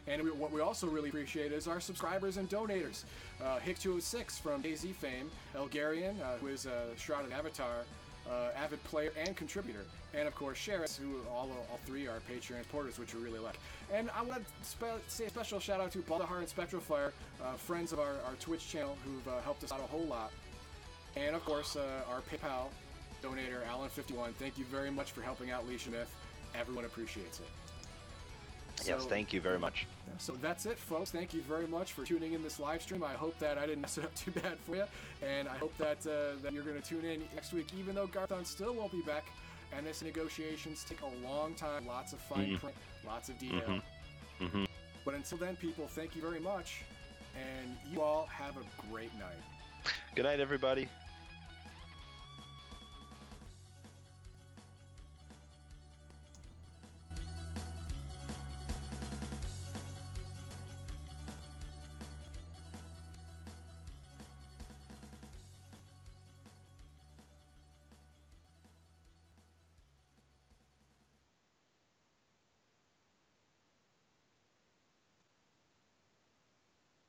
And we, what we also really appreciate is our subscribers and donators. Uh, Hick206 from AZ fame, Elgarian, uh, who is a Shrouded Avatar, uh, avid player and contributor, and of course Sheris, who all all three are Patreon supporters, which we really like. And I want to spe- say a special shout out to Baldahar and Spectrofire, uh, friends of our, our Twitch channel, who've uh, helped us out a whole lot. And of course, uh, our PayPal donator, Alan51. Thank you very much for helping out Lee Smith. Everyone appreciates it. yes, thank you very much. So that's it, folks. Thank you very much for tuning in this live stream. I hope that I didn't mess it up too bad for you, and I hope that uh, that you're going to tune in next week, even though Garthon still won't be back. And this negotiations take a long time, lots of fine print, lots of detail. Mhm. But until then, people, thank you very much, and you all have a great night. Good night, everybody.